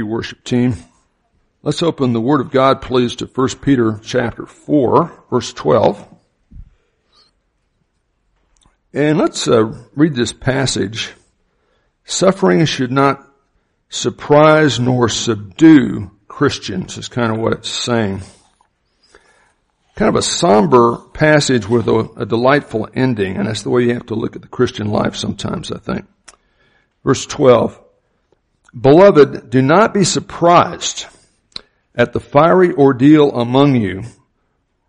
worship team. Let's open the Word of God, please, to 1 Peter chapter 4, verse 12. And let's uh, read this passage. Suffering should not surprise nor subdue Christians is kind of what it's saying. Kind of a somber passage with a, a delightful ending, and that's the way you have to look at the Christian life sometimes, I think. Verse 12. Beloved, do not be surprised at the fiery ordeal among you,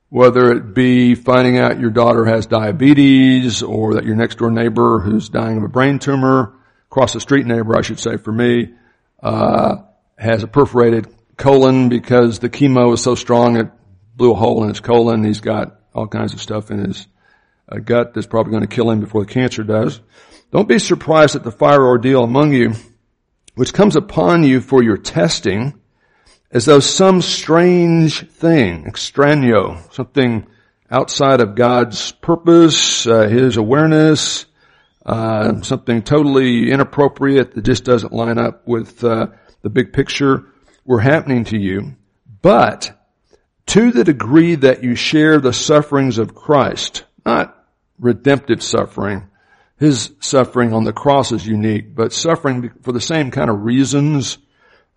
whether it be finding out your daughter has diabetes or that your next door neighbor who's dying of a brain tumor, across the street neighbor, I should say for me, uh, has a perforated colon because the chemo is so strong it blew a hole in his colon. He's got all kinds of stuff in his uh, gut that's probably going to kill him before the cancer does. Don't be surprised at the fire ordeal among you which comes upon you for your testing as though some strange thing, extraneous, something outside of God's purpose, uh, His awareness, uh, something totally inappropriate that just doesn't line up with uh, the big picture were happening to you. But to the degree that you share the sufferings of Christ, not redemptive suffering, his suffering on the cross is unique, but suffering for the same kind of reasons,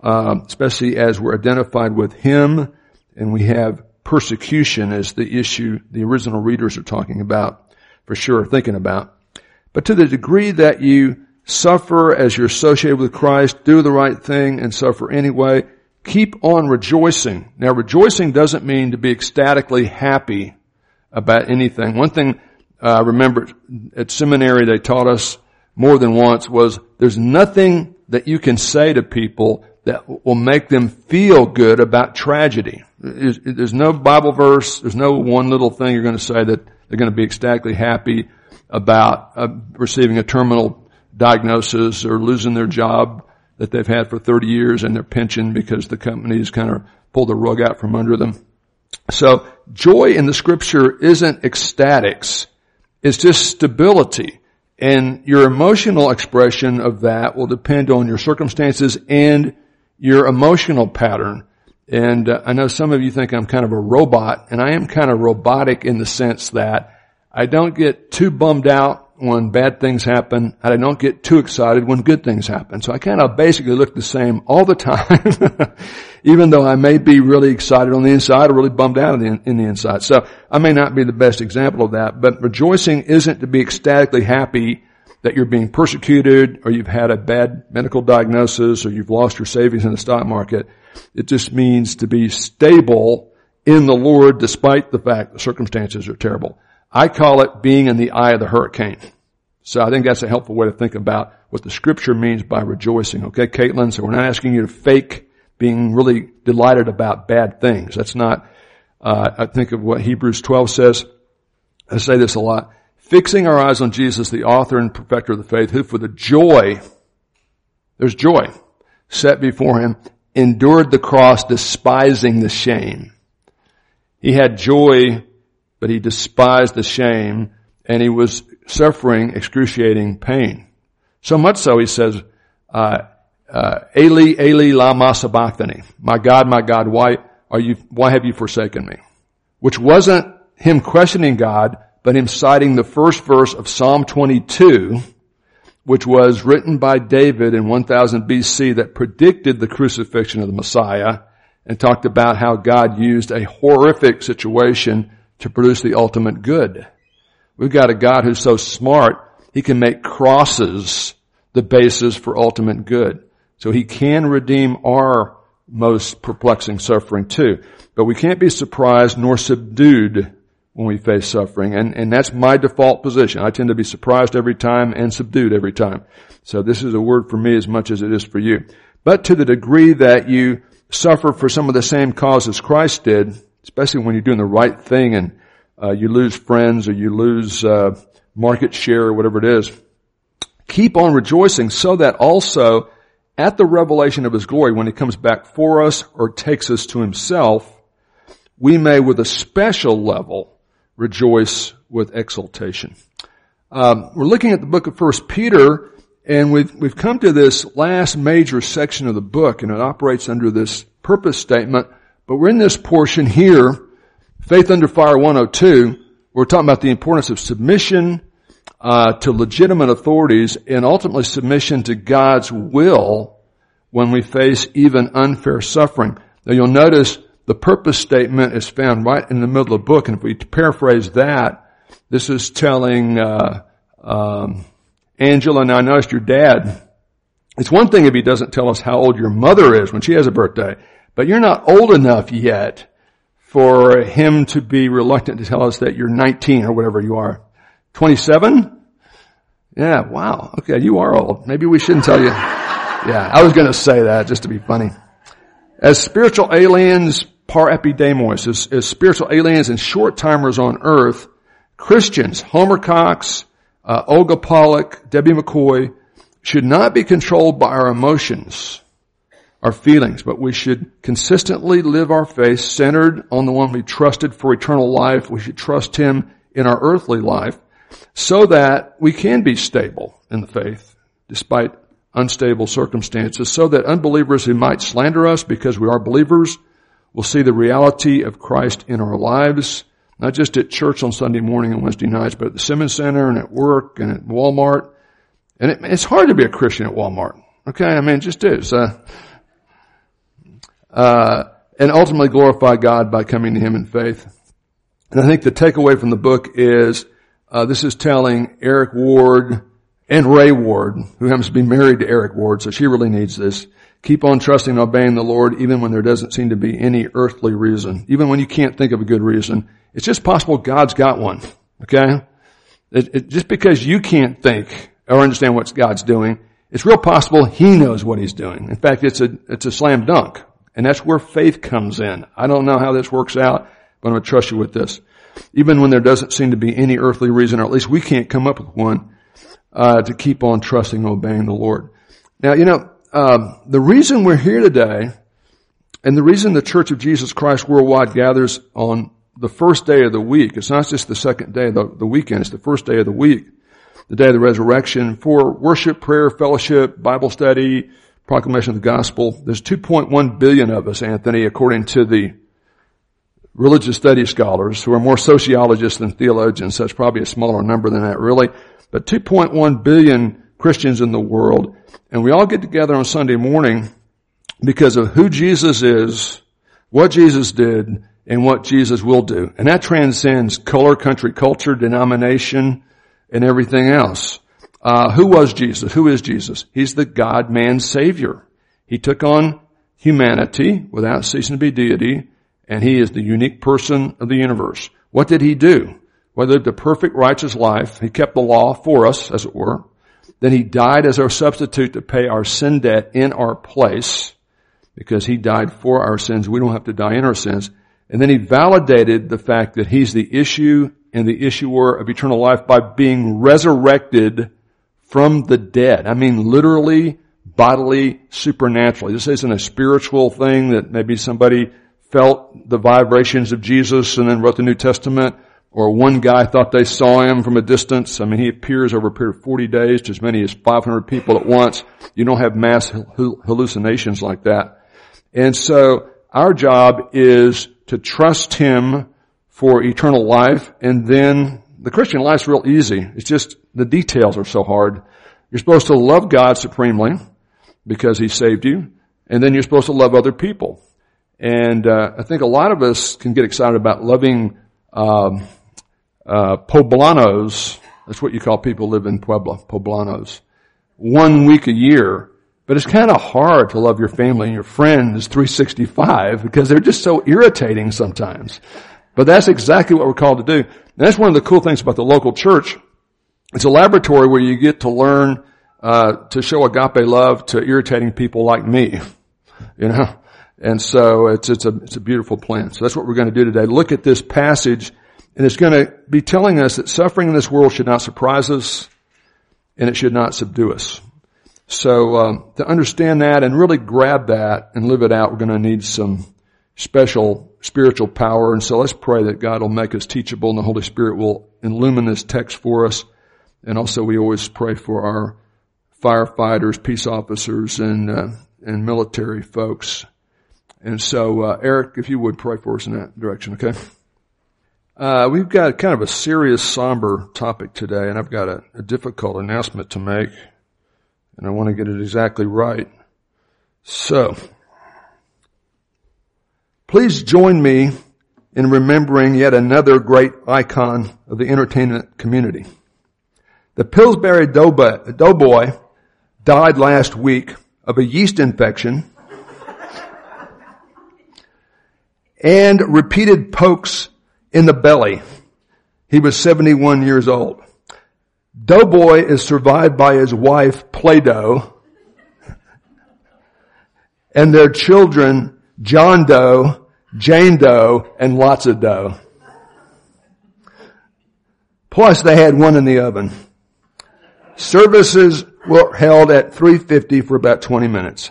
uh, especially as we're identified with him and we have persecution as the issue the original readers are talking about, for sure, thinking about. But to the degree that you suffer as you're associated with Christ, do the right thing and suffer anyway, keep on rejoicing. Now rejoicing doesn't mean to be ecstatically happy about anything. One thing I remember at seminary they taught us more than once was there's nothing that you can say to people that will make them feel good about tragedy. There's no Bible verse, there's no one little thing you're going to say that they're going to be ecstatically happy about uh, receiving a terminal diagnosis or losing their job that they've had for 30 years and their pension because the company's kind of pulled the rug out from under them. So joy in the scripture isn't ecstatics. It's just stability. And your emotional expression of that will depend on your circumstances and your emotional pattern. And uh, I know some of you think I'm kind of a robot, and I am kind of robotic in the sense that I don't get too bummed out when bad things happen, and I don't get too excited when good things happen. So I kind of basically look the same all the time, even though I may be really excited on the inside or really bummed out in the, in the inside. So I may not be the best example of that, but rejoicing isn't to be ecstatically happy that you're being persecuted or you've had a bad medical diagnosis or you've lost your savings in the stock market. It just means to be stable in the Lord despite the fact the circumstances are terrible. I call it being in the eye of the hurricane. So I think that's a helpful way to think about what the scripture means by rejoicing. Okay, Caitlin? So we're not asking you to fake being really delighted about bad things. That's not, uh, I think of what Hebrews 12 says. I say this a lot. Fixing our eyes on Jesus, the author and perfecter of the faith, who for the joy, there's joy, set before him, endured the cross, despising the shame. He had joy but he despised the shame and he was suffering excruciating pain. So much so he says, uh, uh, Eli, Eli, lama sabachthani. My God, my God, why are you, why have you forsaken me? Which wasn't him questioning God, but him citing the first verse of Psalm 22, which was written by David in 1000 BC that predicted the crucifixion of the Messiah and talked about how God used a horrific situation to produce the ultimate good. We've got a God who's so smart, he can make crosses the basis for ultimate good. So he can redeem our most perplexing suffering too. But we can't be surprised nor subdued when we face suffering. And, and that's my default position. I tend to be surprised every time and subdued every time. So this is a word for me as much as it is for you. But to the degree that you suffer for some of the same causes Christ did, especially when you're doing the right thing and uh, you lose friends or you lose uh, market share or whatever it is. Keep on rejoicing so that also at the revelation of his glory, when he comes back for us or takes us to himself, we may with a special level rejoice with exultation. Um, we're looking at the book of First Peter, And we've, we've come to this last major section of the book and it operates under this purpose statement, but we're in this portion here, Faith Under Fire 102, we're talking about the importance of submission uh, to legitimate authorities and ultimately submission to God's will when we face even unfair suffering. Now you'll notice the purpose statement is found right in the middle of the book, and if we paraphrase that, this is telling uh, um, Angela, and I noticed your dad. It's one thing if he doesn't tell us how old your mother is when she has a birthday, but you're not old enough yet for him to be reluctant to tell us that you're 19 or whatever you are. 27? Yeah, wow. Okay, you are old. Maybe we shouldn't tell you. Yeah, I was gonna say that just to be funny. As spiritual aliens, parepidemos, as, as spiritual aliens and short timers on earth, Christians, Homer Cox, uh, Olga Pollock, Debbie McCoy, should not be controlled by our emotions, our feelings, but we should consistently live our faith centered on the one we trusted for eternal life. We should trust Him in our earthly life so that we can be stable in the faith despite unstable circumstances, so that unbelievers who might slander us because we are believers will see the reality of Christ in our lives not just at church on Sunday morning and Wednesday nights, but at the Simmons Center and at work and at Walmart. And it, it's hard to be a Christian at Walmart. Okay, I mean, it just is. Uh, uh, and ultimately glorify God by coming to Him in faith. And I think the takeaway from the book is uh, this is telling Eric Ward and Ray Ward, who happens to be married to Eric Ward, so she really needs this. Keep on trusting and obeying the Lord even when there doesn't seem to be any earthly reason. Even when you can't think of a good reason. It's just possible God's got one. Okay? It, it, just because you can't think or understand what God's doing, it's real possible He knows what He's doing. In fact, it's a, it's a slam dunk. And that's where faith comes in. I don't know how this works out, but I'm going to trust you with this. Even when there doesn't seem to be any earthly reason, or at least we can't come up with one, uh, to keep on trusting and obeying the Lord. Now, you know, um, the reason we're here today, and the reason the Church of Jesus Christ worldwide gathers on the first day of the week. It's not just the second day of the, the weekend. It's the first day of the week, the day of the resurrection for worship, prayer, fellowship, Bible study, proclamation of the gospel. There's 2.1 billion of us, Anthony, according to the religious study scholars who are more sociologists than theologians. So it's probably a smaller number than that really. But 2.1 billion Christians in the world. And we all get together on Sunday morning because of who Jesus is, what Jesus did, and what Jesus will do. And that transcends color, country, culture, denomination, and everything else. Uh, who was Jesus? Who is Jesus? He's the God-man Savior. He took on humanity without ceasing to be deity, and he is the unique person of the universe. What did he do? Well, he lived a perfect righteous life. He kept the law for us, as it were. Then he died as our substitute to pay our sin debt in our place because he died for our sins. We don't have to die in our sins. And then he validated the fact that he's the issue and the issuer of eternal life by being resurrected from the dead. I mean, literally, bodily, supernaturally. This isn't a spiritual thing that maybe somebody felt the vibrations of Jesus and then wrote the New Testament, or one guy thought they saw him from a distance. I mean, he appears over a period of 40 days to as many as 500 people at once. You don't have mass hallucinations like that. And so, our job is to trust Him for eternal life, and then the Christian life's real easy. It's just the details are so hard. You're supposed to love God supremely because He saved you, and then you're supposed to love other people. And uh, I think a lot of us can get excited about loving um, uh, poblanos. That's what you call people who live in Puebla, poblanos. One week a year but it's kind of hard to love your family and your friends 365 because they're just so irritating sometimes. But that's exactly what we're called to do. That's one of the cool things about the local church. It's a laboratory where you get to learn uh, to show agape love to irritating people like me. You know? And so it's, it's a, it's a beautiful plan. So that's what we're going to do today. Look at this passage and it's going to be telling us that suffering in this world should not surprise us and it should not subdue us. So um, to understand that and really grab that and live it out, we're going to need some special spiritual power. And so let's pray that God will make us teachable and the Holy Spirit will illumine this text for us. And also we always pray for our firefighters, peace officers, and uh, and military folks. And so, uh, Eric, if you would pray for us in that direction, okay? Uh, we've got kind of a serious, somber topic today, and I've got a, a difficult announcement to make, and I want to get it exactly right. So, please join me in remembering yet another great icon of the entertainment community. The Pillsbury Doughboy died last week of a yeast infection and repeated pokes in the belly. He was 71 years old. Doughboy is survived by his wife, Play-Doh, and their children, John Doe, Jane Doe, and lots of dough. Plus they had one in the oven. Services were held at 350 for about 20 minutes.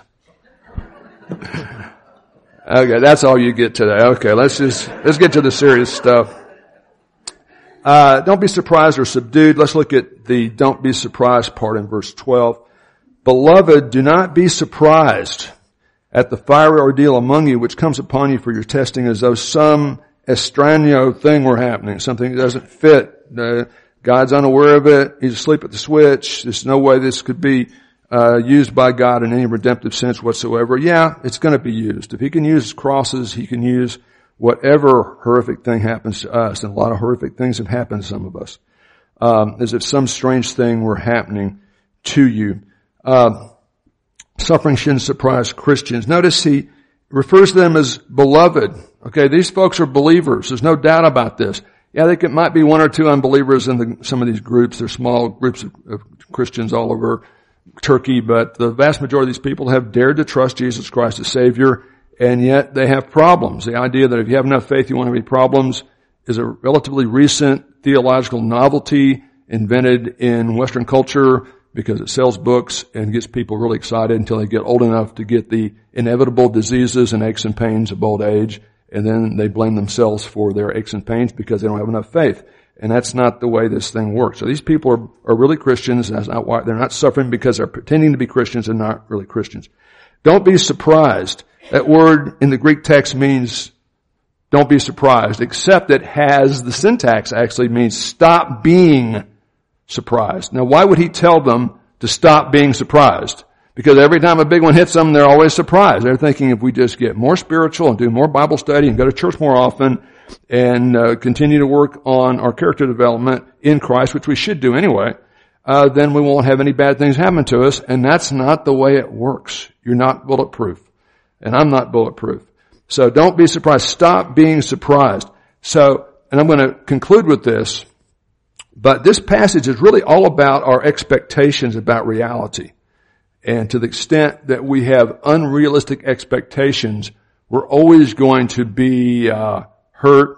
Okay, that's all you get today. Okay, let's just, let's get to the serious stuff. Uh, don't be surprised or subdued. Let's look at the don't be surprised part in verse 12. Beloved, do not be surprised at the fiery ordeal among you which comes upon you for your testing as though some estranio thing were happening, something that doesn't fit. Uh, God's unaware of it. He's asleep at the switch. There's no way this could be uh, used by God in any redemptive sense whatsoever, yeah, it's going to be used. If He can use crosses, He can use whatever horrific thing happens to us, and a lot of horrific things have happened to some of us, um, as if some strange thing were happening to you. Uh, suffering shouldn't surprise Christians. Notice He refers to them as beloved. Okay, these folks are believers. There's no doubt about this. Yeah, there might be one or two unbelievers in the, some of these groups. They're small groups of, of Christians all over Turkey, but the vast majority of these people have dared to trust Jesus Christ as Savior, and yet they have problems. The idea that if you have enough faith, you won't have any problems is a relatively recent theological novelty invented in Western culture because it sells books and gets people really excited until they get old enough to get the inevitable diseases and aches and pains of old age, and then they blame themselves for their aches and pains because they don't have enough faith. And that's not the way this thing works. So these people are, are really Christians. That's not why they're not suffering because they're pretending to be Christians and not really Christians. Don't be surprised. That word in the Greek text means don't be surprised, except it has the syntax actually means stop being surprised. Now why would he tell them to stop being surprised? Because every time a big one hits them, they're always surprised. They're thinking if we just get more spiritual and do more Bible study and go to church more often, and uh, continue to work on our character development in Christ, which we should do anyway, uh, then we won't have any bad things happen to us. And that's not the way it works. You're not bulletproof, and I'm not bulletproof. So don't be surprised. Stop being surprised. So, and I'm going to conclude with this. But this passage is really all about our expectations about reality. And to the extent that we have unrealistic expectations, we're always going to be uh, hurt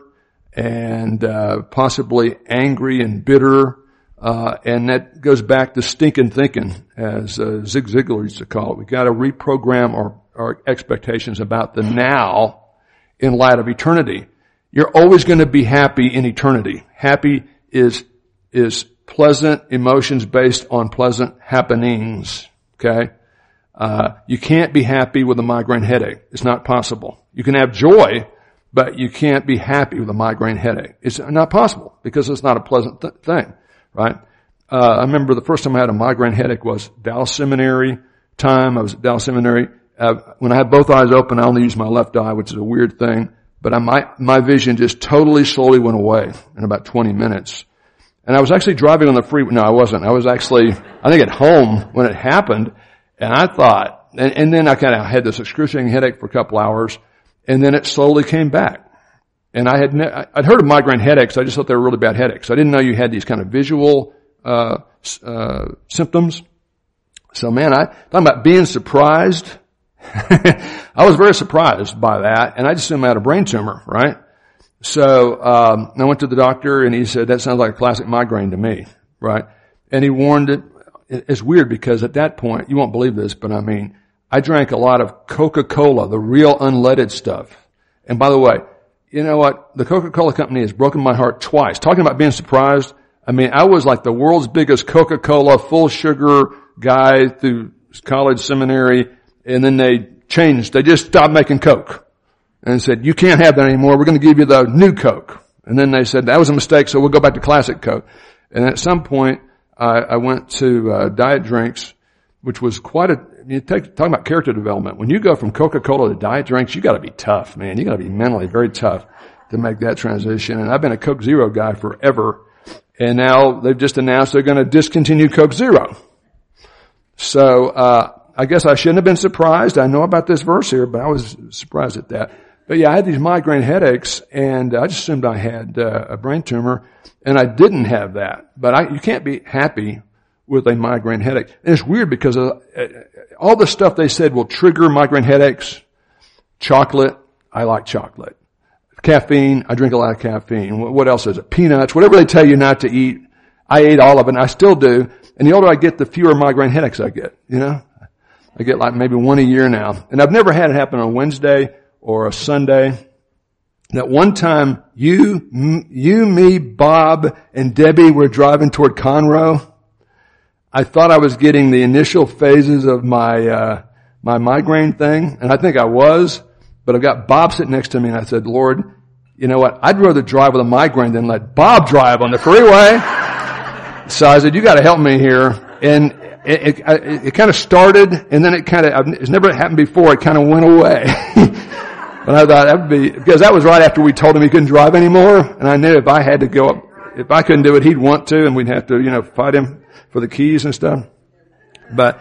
and uh, possibly angry and bitter. Uh, and that goes back to stinking thinking, as uh, Zig Ziglar used to call it. We've got to reprogram our, our expectations about the now in light of eternity. You're always going to be happy in eternity. Happy is is pleasant emotions based on pleasant happenings. Okay, uh, you can't be happy with a migraine headache. It's not possible. You can have joy but you can't be happy with a migraine headache. It's not possible because it's not a pleasant th- thing, right? Uh, I remember the first time I had a migraine headache was Dallas Seminary time. I was at Dallas Seminary. Uh, when I had both eyes open, I only used my left eye, which is a weird thing. But I, my my vision just totally slowly went away in about 20 minutes. And I was actually driving on the freeway. No, I wasn't. I was actually, I think at home when it happened. And I thought, and, and then I kind of had this excruciating headache for a couple hours and then it slowly came back. And I had ne- I'd heard of migraine headaches. I just thought they were really bad headaches. I didn't know you had these kind of visual uh, uh, symptoms. So man, I talking about being surprised. I was very surprised by that, and I just assumed I had a brain tumor, right? So um, I went to the doctor, and he said that sounds like a classic migraine to me, right? And he warned it. It's weird because at that point, you won't believe this, but I mean, I drank a lot of Coca-Cola, the real unleaded stuff. And by the way, you know what? The Coca-Cola company has broken my heart twice. Talking about being surprised, I mean, I was like the world's biggest Coca-Cola full sugar guy through college seminary and then they changed. They just stopped making Coke and said, you can't have that anymore. We're going to give you the new Coke. And then they said, that was a mistake, so we'll go back to classic Coke. And at some point, I, I went to uh, diet drinks, which was quite a, you take, talking about character development. When you go from Coca-Cola to diet drinks, you gotta be tough, man. You gotta be mentally very tough to make that transition. And I've been a Coke Zero guy forever. And now they've just announced they're going to discontinue Coke Zero. So, uh, I guess I shouldn't have been surprised. I know about this verse here, but I was surprised at that. But yeah, I had these migraine headaches and I just assumed I had uh, a brain tumor and I didn't have that. But I, you can't be happy with a migraine headache. And it's weird because uh, uh, all the stuff they said will trigger migraine headaches. Chocolate, I like chocolate. Caffeine, I drink a lot of caffeine. What else is it? Peanuts, whatever they tell you not to eat. I ate all of it and I still do. And the older I get, the fewer migraine headaches I get, you know? I get like maybe one a year now. And I've never had it happen on Wednesday or a Sunday. That one time you, you, me, Bob, and Debbie were driving toward Conroe. I thought I was getting the initial phases of my, uh, my migraine thing, and I think I was, but I've got Bob sitting next to me and I said, Lord, you know what? I'd rather drive with a migraine than let Bob drive on the freeway. so I said, you gotta help me here. And it, it, it kind of started and then it kind of, it's never happened before, it kind of went away. but I thought that would be, because that was right after we told him he couldn't drive anymore. And I knew if I had to go up, if I couldn't do it, he'd want to and we'd have to, you know, fight him for the keys and stuff. But,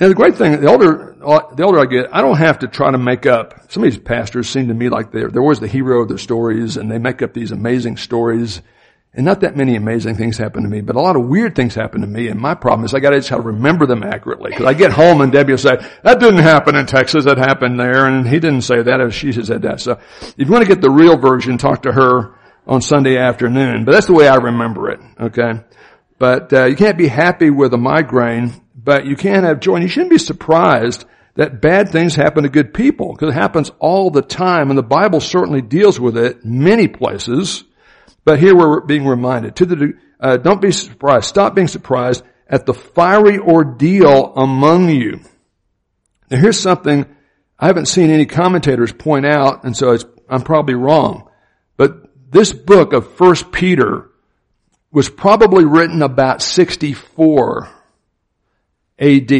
and the great thing, the older, the older I get, I don't have to try to make up. Some of these pastors seem to me like they're, they're always the hero of their stories and they make up these amazing stories and not that many amazing things happen to me, but a lot of weird things happen to me. And my problem is I got to just how to remember them accurately. Because I get home and Debbie will say, "That didn't happen in Texas. That happened there," and he didn't say that. She said that. So if you want to get the real version, talk to her on Sunday afternoon. But that's the way I remember it. Okay. But uh, you can't be happy with a migraine, but you can have joy. And you shouldn't be surprised that bad things happen to good people because it happens all the time, and the Bible certainly deals with it many places. But here we're being reminded to the, uh, don't be surprised. Stop being surprised at the fiery ordeal among you. Now here's something I haven't seen any commentators point out, and so I'm probably wrong. But this book of First Peter was probably written about 64 AD.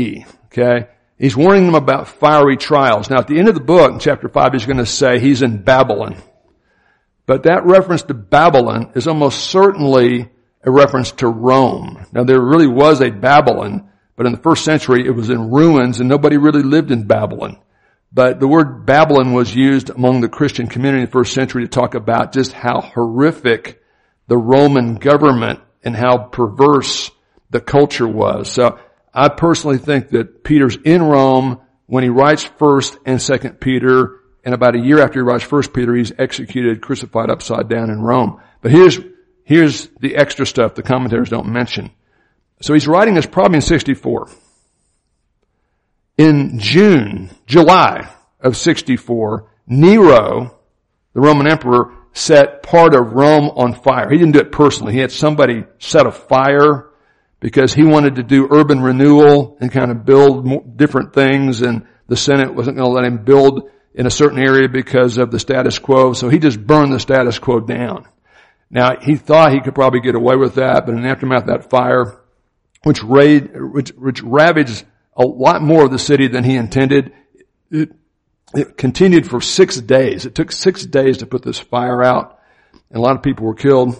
Okay. He's warning them about fiery trials. Now at the end of the book, in chapter 5, he's going to say he's in Babylon. But that reference to Babylon is almost certainly a reference to Rome. Now there really was a Babylon, but in the first century it was in ruins and nobody really lived in Babylon. But the word Babylon was used among the Christian community in the first century to talk about just how horrific the Roman government and how perverse the culture was. So I personally think that Peter's in Rome when he writes first and second Peter and about a year after he writes First Peter, he's executed, crucified upside down in Rome. But here's, here's the extra stuff the commentators don't mention. So he's writing this probably in 64. In June, July of 64, Nero, the Roman emperor, set part of Rome on fire. He didn't do it personally. He had somebody set a fire because he wanted to do urban renewal and kind of build different things and the Senate wasn't going to let him build in a certain area because of the status quo. So he just burned the status quo down. Now he thought he could probably get away with that, but in the aftermath of that fire, which, raid, which, which ravaged a lot more of the city than he intended, it, it continued for six days. It took six days to put this fire out, and a lot of people were killed.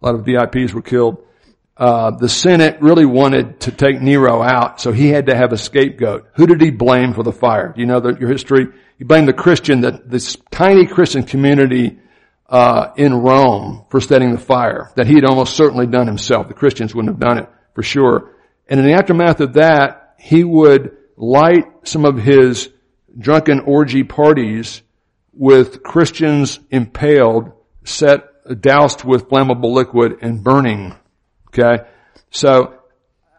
A lot of VIPs were killed. Uh, the Senate really wanted to take Nero out, so he had to have a scapegoat. Who did he blame for the fire? Do you know the, your history? He blamed the Christian, that this tiny Christian community uh, in Rome for setting the fire that he had almost certainly done himself. The Christians wouldn't have done it for sure. And in the aftermath of that, he would light some of his drunken orgy parties with Christians impaled, set, doused with flammable liquid and burning Okay? So,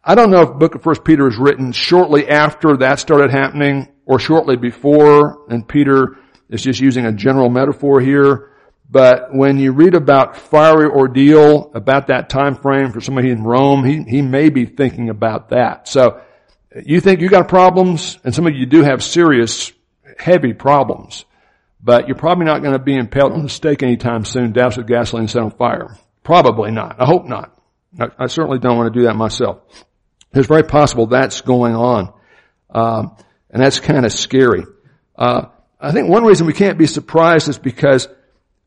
I don't know if book of First Peter is written shortly after that started happening or shortly before, and Peter is just using a general metaphor here. But when you read about fiery ordeal, about that time frame for somebody in Rome, he, he may be thinking about that. So you think you got problems, and some of you do have serious, heavy problems, but you're probably not going to be impaled on a stake anytime soon, doused with gasoline set on fire. Probably not. I hope not. I, I certainly don't want to do that myself. It's very possible that's going on. Um, and that's kind of scary. Uh, I think one reason we can't be surprised is because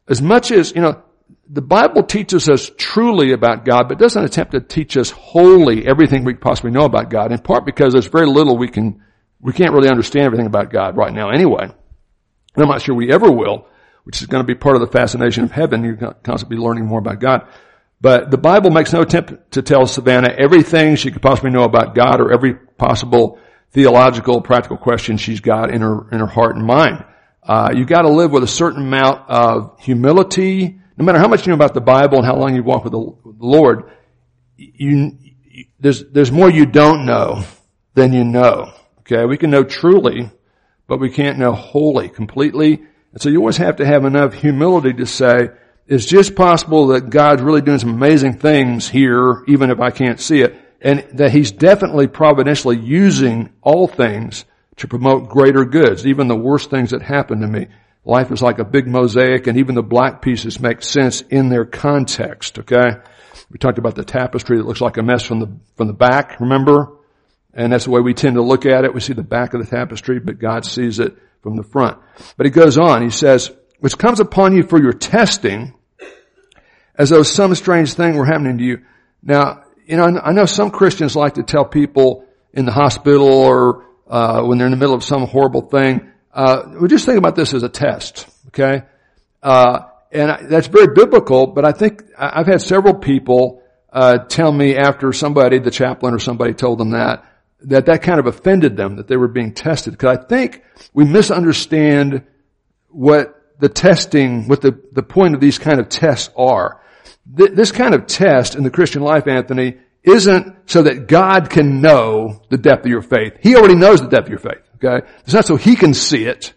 as much as, you know, the Bible teaches us truly about God, but doesn't attempt to teach us wholly everything we possibly know about God, in part because there's very little we can, we can't really understand everything about God right now anyway. And I'm not sure we ever will, which is going to be part of the fascination of heaven. You're constantly be learning more about God. But the Bible makes no attempt to tell Savannah everything she could possibly know about God or every possible theological, practical question she's got in her, in her heart and mind. Uh, you gotta live with a certain amount of humility. No matter how much you know about the Bible and how long you've walked with the, Lord, you, you, there's, there's more you don't know than you know. Okay? We can know truly, but we can't know wholly, completely. And so you always have to have enough humility to say, it's just possible that God's really doing some amazing things here, even if I can't see it and that he's definitely providentially using all things to promote greater goods, even the worst things that happen to me. Life is like a big mosaic and even the black pieces make sense in their context, okay? We talked about the tapestry that looks like a mess from the, from the back, remember? And that's the way we tend to look at it. We see the back of the tapestry, but God sees it from the front. But he goes on, he says, which comes upon you for your testing, as though some strange thing were happening to you. Now, you know, I know some Christians like to tell people in the hospital or uh, when they're in the middle of some horrible thing, uh, we just think about this as a test, okay? Uh, and that's very biblical, but I think I've had several people uh, tell me after somebody, the chaplain or somebody told them that, that that kind of offended them, that they were being tested. Because I think we misunderstand what the testing, what the, the point of these kind of tests are th- this kind of test in the Christian life, Anthony, isn't so that God can know the depth of your faith. He already knows the depth of your faith. Okay? It's not so He can see it.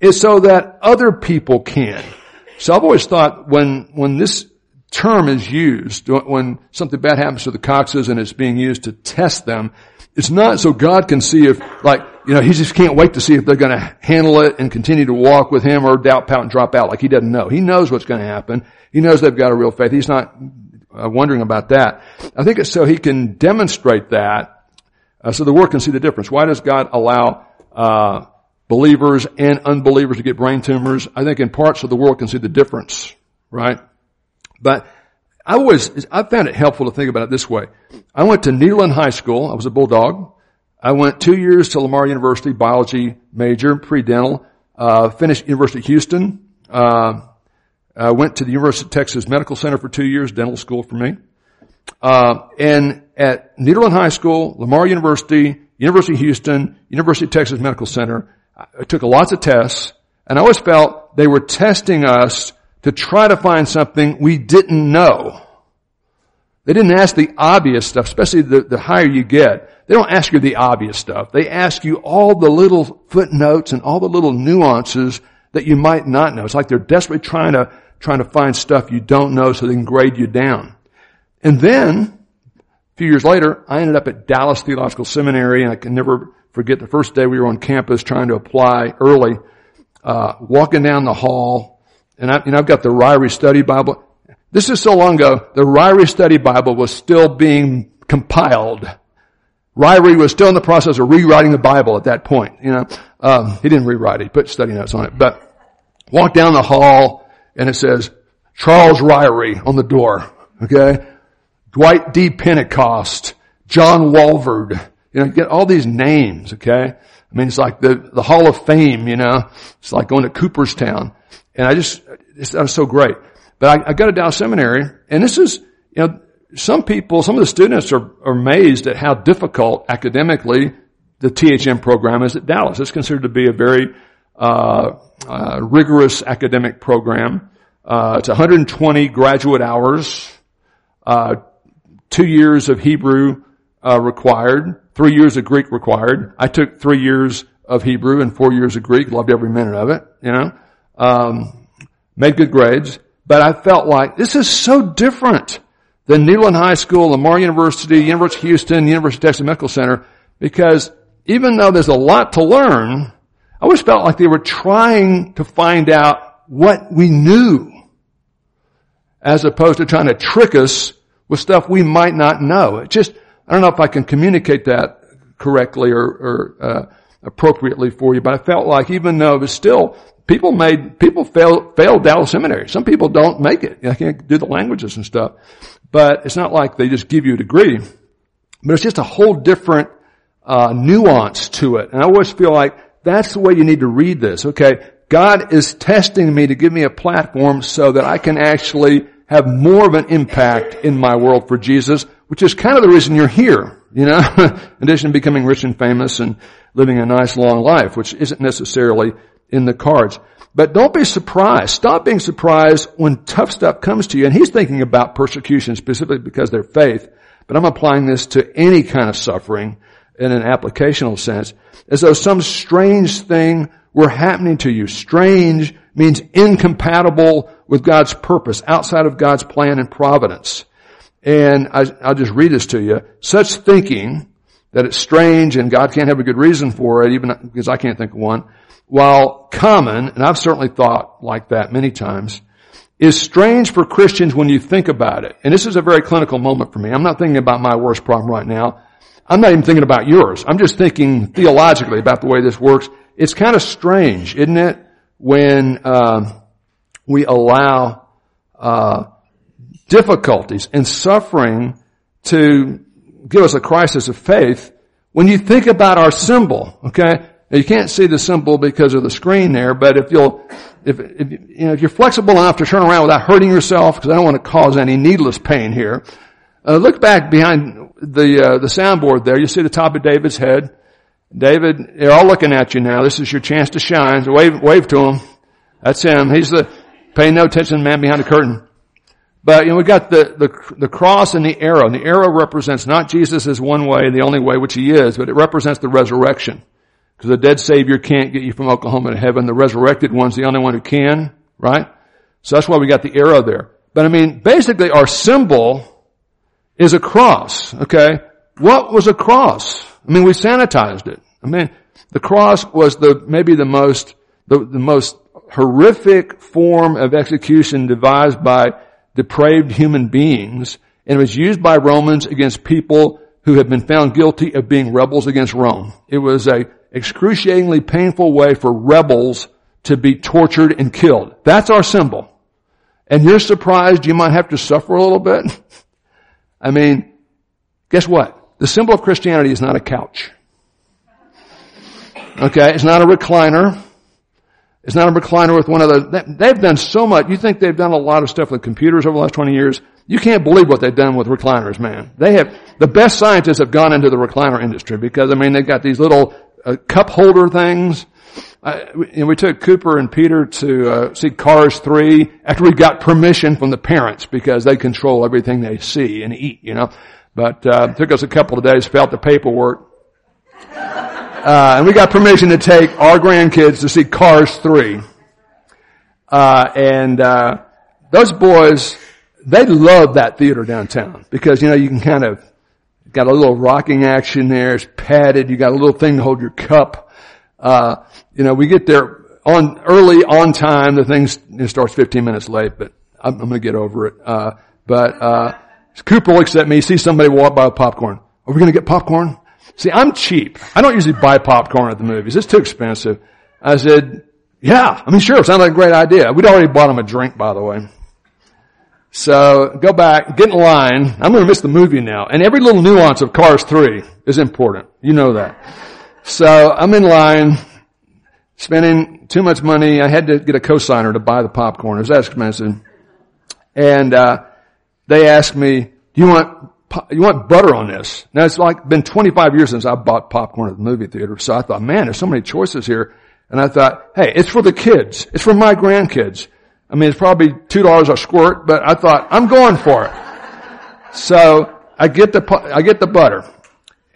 It's so that other people can. So I've always thought when, when this term is used, when something bad happens to the Coxes and it's being used to test them, it's not so God can see if, like, you know, he just can't wait to see if they're going to handle it and continue to walk with him or doubt, pout, and drop out like he doesn't know. He knows what's going to happen. He knows they've got a real faith. He's not uh, wondering about that. I think it's so he can demonstrate that uh, so the world can see the difference. Why does God allow uh, believers and unbelievers to get brain tumors? I think in part so the world can see the difference, right? But I always, I found it helpful to think about it this way. I went to Nederland High School. I was a bulldog. I went two years to Lamar University, biology major, pre-dental. Uh, finished University of Houston. Uh, I went to the University of Texas Medical Center for two years, dental school for me. Uh, and at Nederland High School, Lamar University, University of Houston, University of Texas Medical Center, I took lots of tests, and I always felt they were testing us to try to find something we didn't know. They didn't ask the obvious stuff, especially the, the higher you get. They don't ask you the obvious stuff. They ask you all the little footnotes and all the little nuances that you might not know. It's like they're desperately trying to, trying to find stuff you don't know so they can grade you down. And then, a few years later, I ended up at Dallas Theological Seminary and I can never forget the first day we were on campus trying to apply early, uh, walking down the hall, and I, know, I've got the Ryrie Study Bible. This is so long ago, the Ryrie Study Bible was still being compiled. Ryrie was still in the process of rewriting the Bible at that point, you know. Um, he didn't rewrite it, he put study notes on it. But walk down the hall and it says, Charles Ryrie on the door, okay? Dwight D. Pentecost, John Walvoord, you know, get all these names, okay? I mean, it's like the, the Hall of Fame, you know? It's like going to Cooperstown. And I just, was so great. But I, I got to Dallas Seminary, and this is, you know, some people, some of the students are, are amazed at how difficult academically the THM program is at Dallas. It's considered to be a very uh, uh, rigorous academic program. Uh, it's 120 graduate hours, uh, two years of Hebrew uh, required, three years of Greek required. I took three years of Hebrew and four years of Greek. Loved every minute of it. You know. Um, made good grades, but I felt like this is so different than Nederland High School, Lamar University, University of Houston, University of Texas Medical Center, because even though there's a lot to learn, I always felt like they were trying to find out what we knew as opposed to trying to trick us with stuff we might not know. It just, I don't know if I can communicate that correctly or, or uh, appropriately for you, but I felt like even though it was still people made people fail failed Dallas Seminary. Some people don't make it. They can't do the languages and stuff. But it's not like they just give you a degree. But it's just a whole different uh, nuance to it. And I always feel like that's the way you need to read this. Okay, God is testing me to give me a platform so that I can actually have more of an impact in my world for Jesus, which is kind of the reason you're here. You know, in addition to becoming rich and famous and living a nice long life, which isn't necessarily in the cards. But don't be surprised. Stop being surprised when tough stuff comes to you. And he's thinking about persecution specifically because they're faith. But I'm applying this to any kind of suffering in an applicational sense as though some strange thing were happening to you. Strange means incompatible with God's purpose, outside of God's plan and providence. And I, will just read this to you. Such thinking that it's strange and God can't have a good reason for it, even because I can't think of one, while common, and I've certainly thought like that many times, is strange for Christians when you think about it. And this is a very clinical moment for me. I'm not thinking about my worst problem right now. I'm not even thinking about yours. I'm just thinking theologically about the way this works. It's kind of strange, isn't it, when uh, we allow uh, difficulties and suffering to give us a crisis of faith when you think about our symbol, okay? Now you can't see the symbol because of the screen there, but if you'll, if, if, you know, if you're flexible enough to turn around without hurting yourself, because I don't want to cause any needless pain here, uh, look back behind the, uh, the soundboard there. You see the top of David's head. David, they're all looking at you now. This is your chance to shine. So wave, wave to him. That's him. He's the, paying no attention man behind the curtain. But, you know, we got the, the, the cross and the arrow. And the arrow represents not Jesus as one way, the only way, which he is, but it represents the resurrection. Because the dead Savior can't get you from Oklahoma to heaven. The resurrected one's the only one who can, right? So that's why we got the arrow there. But I mean, basically our symbol is a cross, okay? What was a cross? I mean, we sanitized it. I mean, the cross was the, maybe the most, the, the most horrific form of execution devised by depraved human beings and it was used by Romans against people who had been found guilty of being rebels against Rome. It was a excruciatingly painful way for rebels to be tortured and killed. That's our symbol. And you're surprised you might have to suffer a little bit? I mean, guess what? The symbol of Christianity is not a couch. Okay? It's not a recliner. It's not a recliner with one of those. They've done so much. You think they've done a lot of stuff with computers over the last 20 years? You can't believe what they've done with recliners, man. They have, the best scientists have gone into the recliner industry because, I mean, they've got these little uh, cup holder things. Uh, and we took Cooper and Peter to uh, see Cars 3 after we got permission from the parents because they control everything they see and eat, you know. But uh, took us a couple of days, filled the paperwork. Uh, and we got permission to take our grandkids to see Cars 3. Uh, and, uh, those boys, they love that theater downtown because, you know, you can kind of, got a little rocking action there. It's padded. You got a little thing to hold your cup. Uh, you know, we get there on, early on time. The thing starts 15 minutes late, but I'm, I'm going to get over it. Uh, but, uh, Cooper looks at me, sees somebody walk by with popcorn. Are we going to get popcorn? See, I'm cheap. I don't usually buy popcorn at the movies. It's too expensive. I said, yeah, I mean, sure, sounds like a great idea. We'd already bought him a drink, by the way. So go back, get in line. I'm going to miss the movie now. And every little nuance of Cars 3 is important. You know that. So I'm in line, spending too much money. I had to get a cosigner to buy the popcorn. It was that expensive. And, uh, they asked me, do you want you want butter on this. Now it's like been 25 years since I bought popcorn at the movie theater. So I thought, man, there's so many choices here. And I thought, hey, it's for the kids. It's for my grandkids. I mean, it's probably $2 a squirt, but I thought, I'm going for it. So I get the, I get the butter.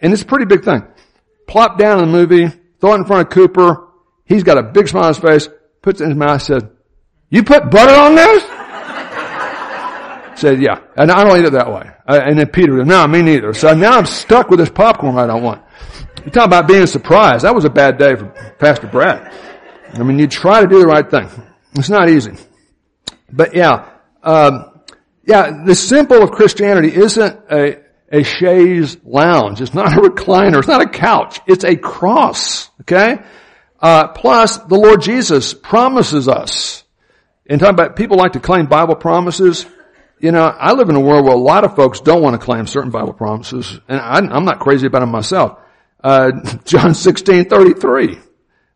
And it's a pretty big thing. Plop down in the movie, throw it in front of Cooper. He's got a big smile on his face, puts it in his mouth, says, You put butter on those? Said, yeah. And I don't eat it that way. Uh, and then Peter goes, no, me neither. So now I'm stuck with this popcorn I don't want. You talk about being surprised. That was a bad day for Pastor Brad. I mean, you try to do the right thing. It's not easy. But yeah, um, yeah, the symbol of Christianity isn't a, a chaise lounge. It's not a recliner. It's not a couch. It's a cross. Okay? Uh, plus, the Lord Jesus promises us. And talking about people like to claim Bible promises. You know, I live in a world where a lot of folks don't want to claim certain Bible promises, and I, am not crazy about them myself. Uh, John 16, 33.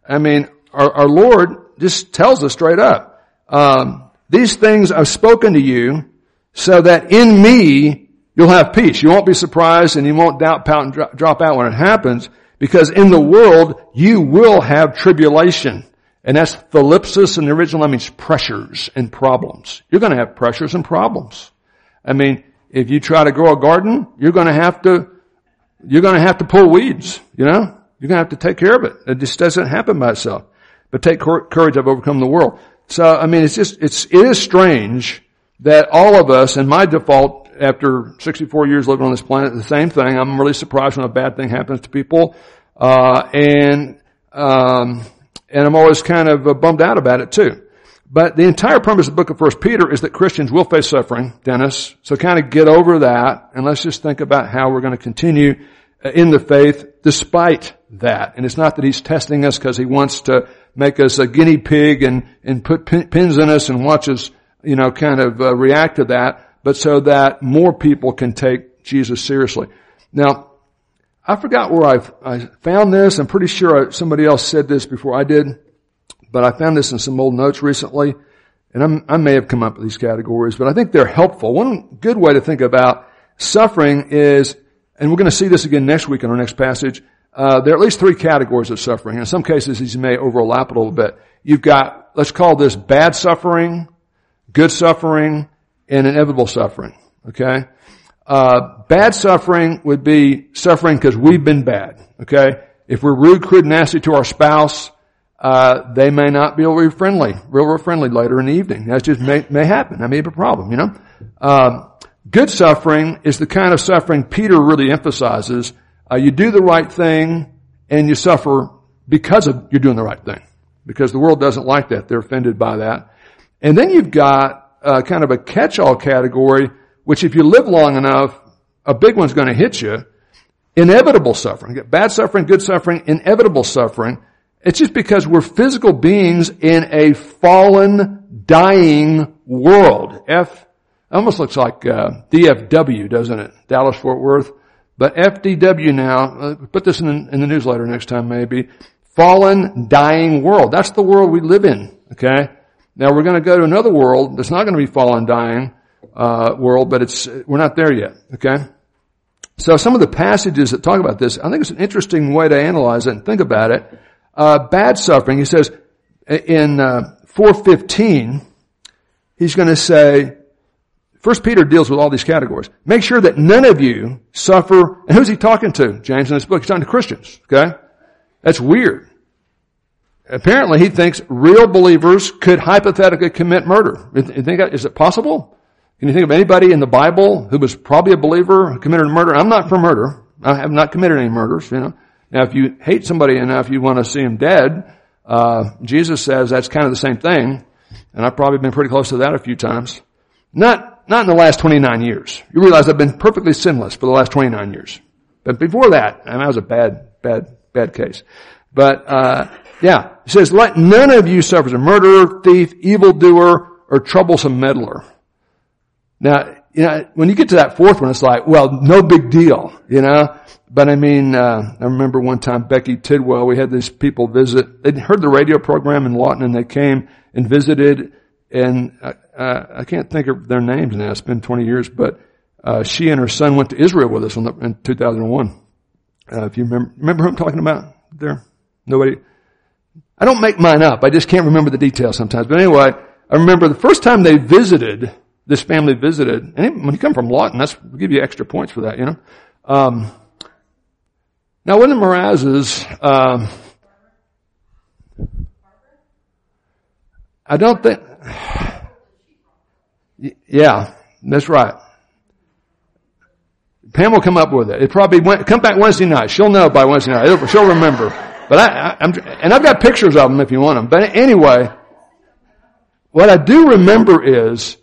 I mean, our, our, Lord just tells us straight up, um, these things I've spoken to you so that in me you'll have peace. You won't be surprised and you won't doubt, pout, and drop out when it happens because in the world you will have tribulation. And that's thlipsis in the original, that means pressures and problems. You're going to have pressures and problems. I mean, if you try to grow a garden, you're going to have to, you're going to have to pull weeds, you know? You're going to have to take care of it. It just doesn't happen by itself. But take courage, I've overcome the world. So, I mean, it's just, it's, it is strange that all of us, and my default after 64 years living on this planet, the same thing. I'm really surprised when a bad thing happens to people. Uh, and, um, and I'm always kind of uh, bummed out about it too. But the entire premise of the book of First Peter is that Christians will face suffering, Dennis. So kind of get over that, and let's just think about how we're going to continue uh, in the faith despite that. And it's not that he's testing us because he wants to make us a guinea pig and and put pins in us and watch us, you know, kind of uh, react to that, but so that more people can take Jesus seriously. Now, I forgot where I, I found this. I'm pretty sure I, somebody else said this before I did, but I found this in some old notes recently, and I'm, i may have come up with these categories, but I think they're helpful. One good way to think about suffering is, and we're going to see this again next week in our next passage. Uh, there are at least three categories of suffering. In some cases, these may overlap a little bit. You've got, let's call this bad suffering, good suffering, and inevitable suffering. Okay? Uh, bad suffering would be suffering because we've been bad. Okay, if we're rude, crude, nasty to our spouse, uh, they may not be real friendly, real, real friendly later in the evening. That just may, may happen. That may be a problem. You know, um, good suffering is the kind of suffering Peter really emphasizes. Uh, you do the right thing and you suffer because of you're doing the right thing. Because the world doesn't like that; they're offended by that. And then you've got uh, kind of a catch-all category which if you live long enough, a big one's going to hit you. Inevitable suffering. Bad suffering, good suffering, inevitable suffering. It's just because we're physical beings in a fallen, dying world. F, almost looks like uh, DFW, doesn't it? Dallas Fort Worth. But FDW now, uh, put this in, in the newsletter next time maybe. Fallen, dying world. That's the world we live in. Okay? Now we're going to go to another world that's not going to be fallen, dying uh, world, but it's we're not there yet. Okay. So some of the passages that talk about this, I think it's an interesting way to analyze it and think about it. Uh, bad suffering. He says in uh, 415, he's going to say. First Peter deals with all these categories. Make sure that none of you suffer. And who's he talking to? James in this book. He's talking to Christians. Okay, that's weird. Apparently, he thinks real believers could hypothetically commit murder. Is it possible? Can you think of anybody in the Bible who was probably a believer committed a murder? I'm not for murder. I have not committed any murders, you know. Now if you hate somebody enough you want to see him dead, uh, Jesus says that's kind of the same thing. And I've probably been pretty close to that a few times. Not, not in the last 29 years. You realize I've been perfectly sinless for the last 29 years. But before that, I mean, was a bad, bad, bad case. But, uh, yeah. he says, let none of you suffer as a murderer, thief, evildoer, or troublesome meddler. Now, you know, when you get to that fourth one, it's like, well, no big deal, you know? But I mean, uh, I remember one time Becky Tidwell, we had these people visit, they'd heard the radio program in Lawton and they came and visited and uh, uh, I can't think of their names now, it's been 20 years, but uh, she and her son went to Israel with us the, in 2001. Uh, if you remember, remember who I'm talking about there? Nobody? I don't make mine up, I just can't remember the details sometimes. But anyway, I remember the first time they visited, this family visited, and when you come from Lawton, that's, we'll give you extra points for that, you know. Um, now, one of Mraz's, um, I don't think, Yeah, that's right. Pam will come up with it. It probably went, come back Wednesday night. She'll know by Wednesday night. She'll remember. But I, am and I've got pictures of them if you want them. But anyway, what I do remember is,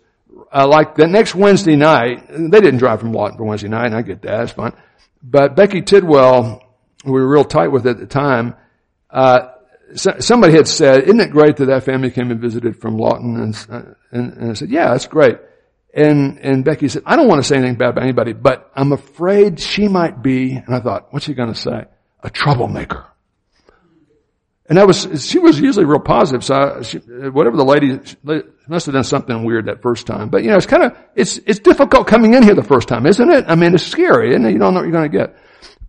uh, like the next Wednesday night, they didn't drive from Lawton for Wednesday night, and I get that, it's fine. But Becky Tidwell, we were real tight with at the time, uh, so, somebody had said, isn't it great that that family came and visited from Lawton? And, uh, and, and I said, yeah, that's great. And, and Becky said, I don't want to say anything bad about anybody, but I'm afraid she might be, and I thought, what's she going to say? A troublemaker. And that was, she was usually real positive, so I, she, whatever the lady, must have done something weird that first time. But you know, it's kind of, it's, it's difficult coming in here the first time, isn't it? I mean, it's scary, it? You don't know what you're going to get.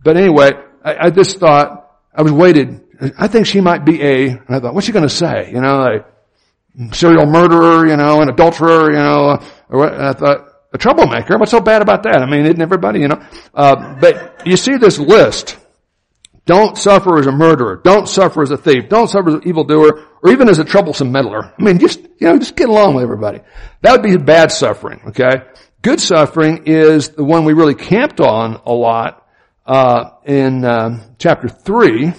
But anyway, I, I just thought, I was waited, I think she might be a, and I thought, what's she going to say? You know, like, serial murderer, you know, an adulterer, you know, or I thought, a troublemaker. What's so bad about that? I mean, isn't everybody, you know? Uh, but you see this list. Don't suffer as a murderer. Don't suffer as a thief. Don't suffer as an evildoer, or even as a troublesome meddler. I mean, just you know, just get along with everybody. That would be bad suffering. Okay. Good suffering is the one we really camped on a lot uh, in um, chapter three,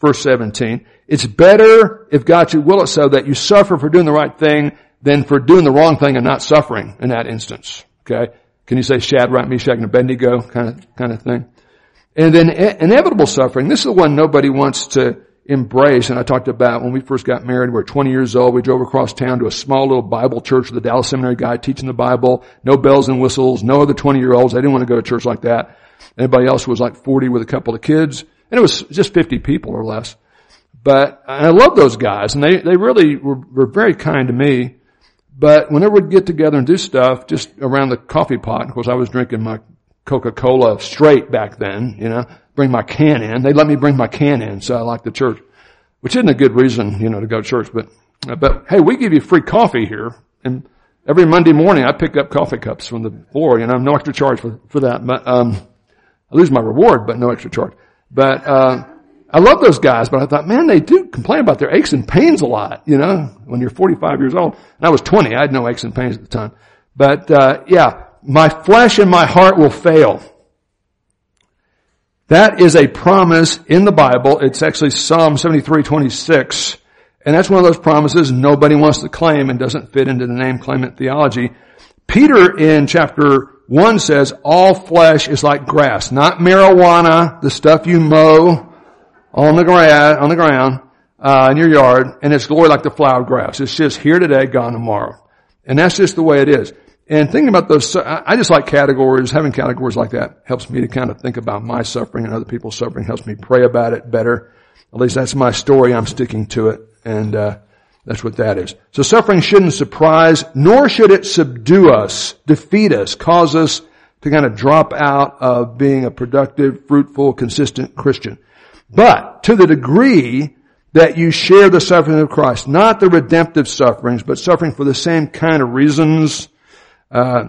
verse seventeen. It's better if God should will it so that you suffer for doing the right thing than for doing the wrong thing and not suffering in that instance. Okay? Can you say Shadrach, Meshach, and Abednego kind of, kind of thing? And then inevitable suffering. This is the one nobody wants to embrace. And I talked about when we first got married, we were 20 years old. We drove across town to a small little Bible church with a Dallas Seminary guy teaching the Bible. No bells and whistles. No other 20 year olds. They didn't want to go to church like that. Anybody else was like 40 with a couple of kids. And it was just 50 people or less. But I love those guys and they, they really were, were very kind to me. But whenever we'd get together and do stuff just around the coffee pot, of course I was drinking my Coca-Cola straight back then, you know, bring my can in. They let me bring my can in, so I like the church, which isn't a good reason, you know, to go to church, but, but hey, we give you free coffee here and every Monday morning I pick up coffee cups from the floor, you know, no extra charge for, for that, but, um, I lose my reward, but no extra charge. But, uh, I love those guys, but I thought, man, they do complain about their aches and pains a lot, you know, when you're 45 years old. And I was 20. I had no aches and pains at the time. But, uh, yeah, my flesh and my heart will fail. That is a promise in the Bible. It's actually Psalm 73, 26. And that's one of those promises nobody wants to claim and doesn't fit into the name claimant theology. Peter in chapter 1 says, all flesh is like grass, not marijuana, the stuff you mow, on the ground, on the ground, uh, in your yard, and it's glory like the flower grass. It's just here today, gone tomorrow. And that's just the way it is. And thinking about those, I just like categories. Having categories like that helps me to kind of think about my suffering and other people's suffering. Helps me pray about it better. At least that's my story. I'm sticking to it, and uh, that's what that is. So suffering shouldn't surprise, nor should it subdue us, defeat us, cause us to kind of drop out of being a productive, fruitful, consistent Christian. But to the degree that you share the suffering of Christ, not the redemptive sufferings, but suffering for the same kind of reasons, uh,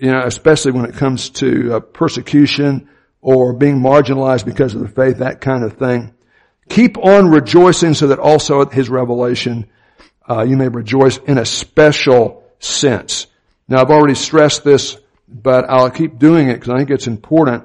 you know, especially when it comes to uh, persecution or being marginalized because of the faith, that kind of thing. Keep on rejoicing so that also at his revelation, uh, you may rejoice in a special sense. Now I've already stressed this, but I'll keep doing it because I think it's important.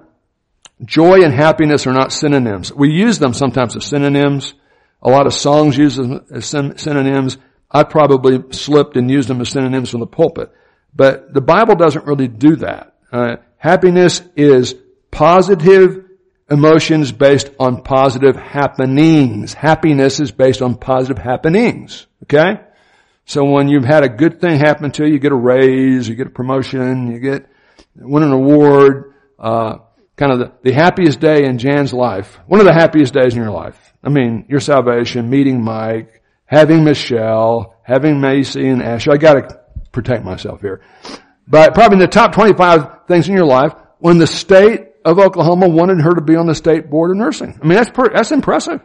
Joy and happiness are not synonyms. We use them sometimes as synonyms. A lot of songs use them as synonyms. I probably slipped and used them as synonyms from the pulpit. But the Bible doesn't really do that. Uh, happiness is positive emotions based on positive happenings. Happiness is based on positive happenings. Okay? So when you've had a good thing happen to you, you get a raise, you get a promotion, you get, win an award, uh, kind of the, the happiest day in Jan's life, one of the happiest days in your life. I mean, your salvation, meeting Mike, having Michelle, having Macy and Ashley. I gotta protect myself here. But probably the top 25 things in your life, when the state of Oklahoma wanted her to be on the state board of nursing. I mean, that's, per, that's impressive.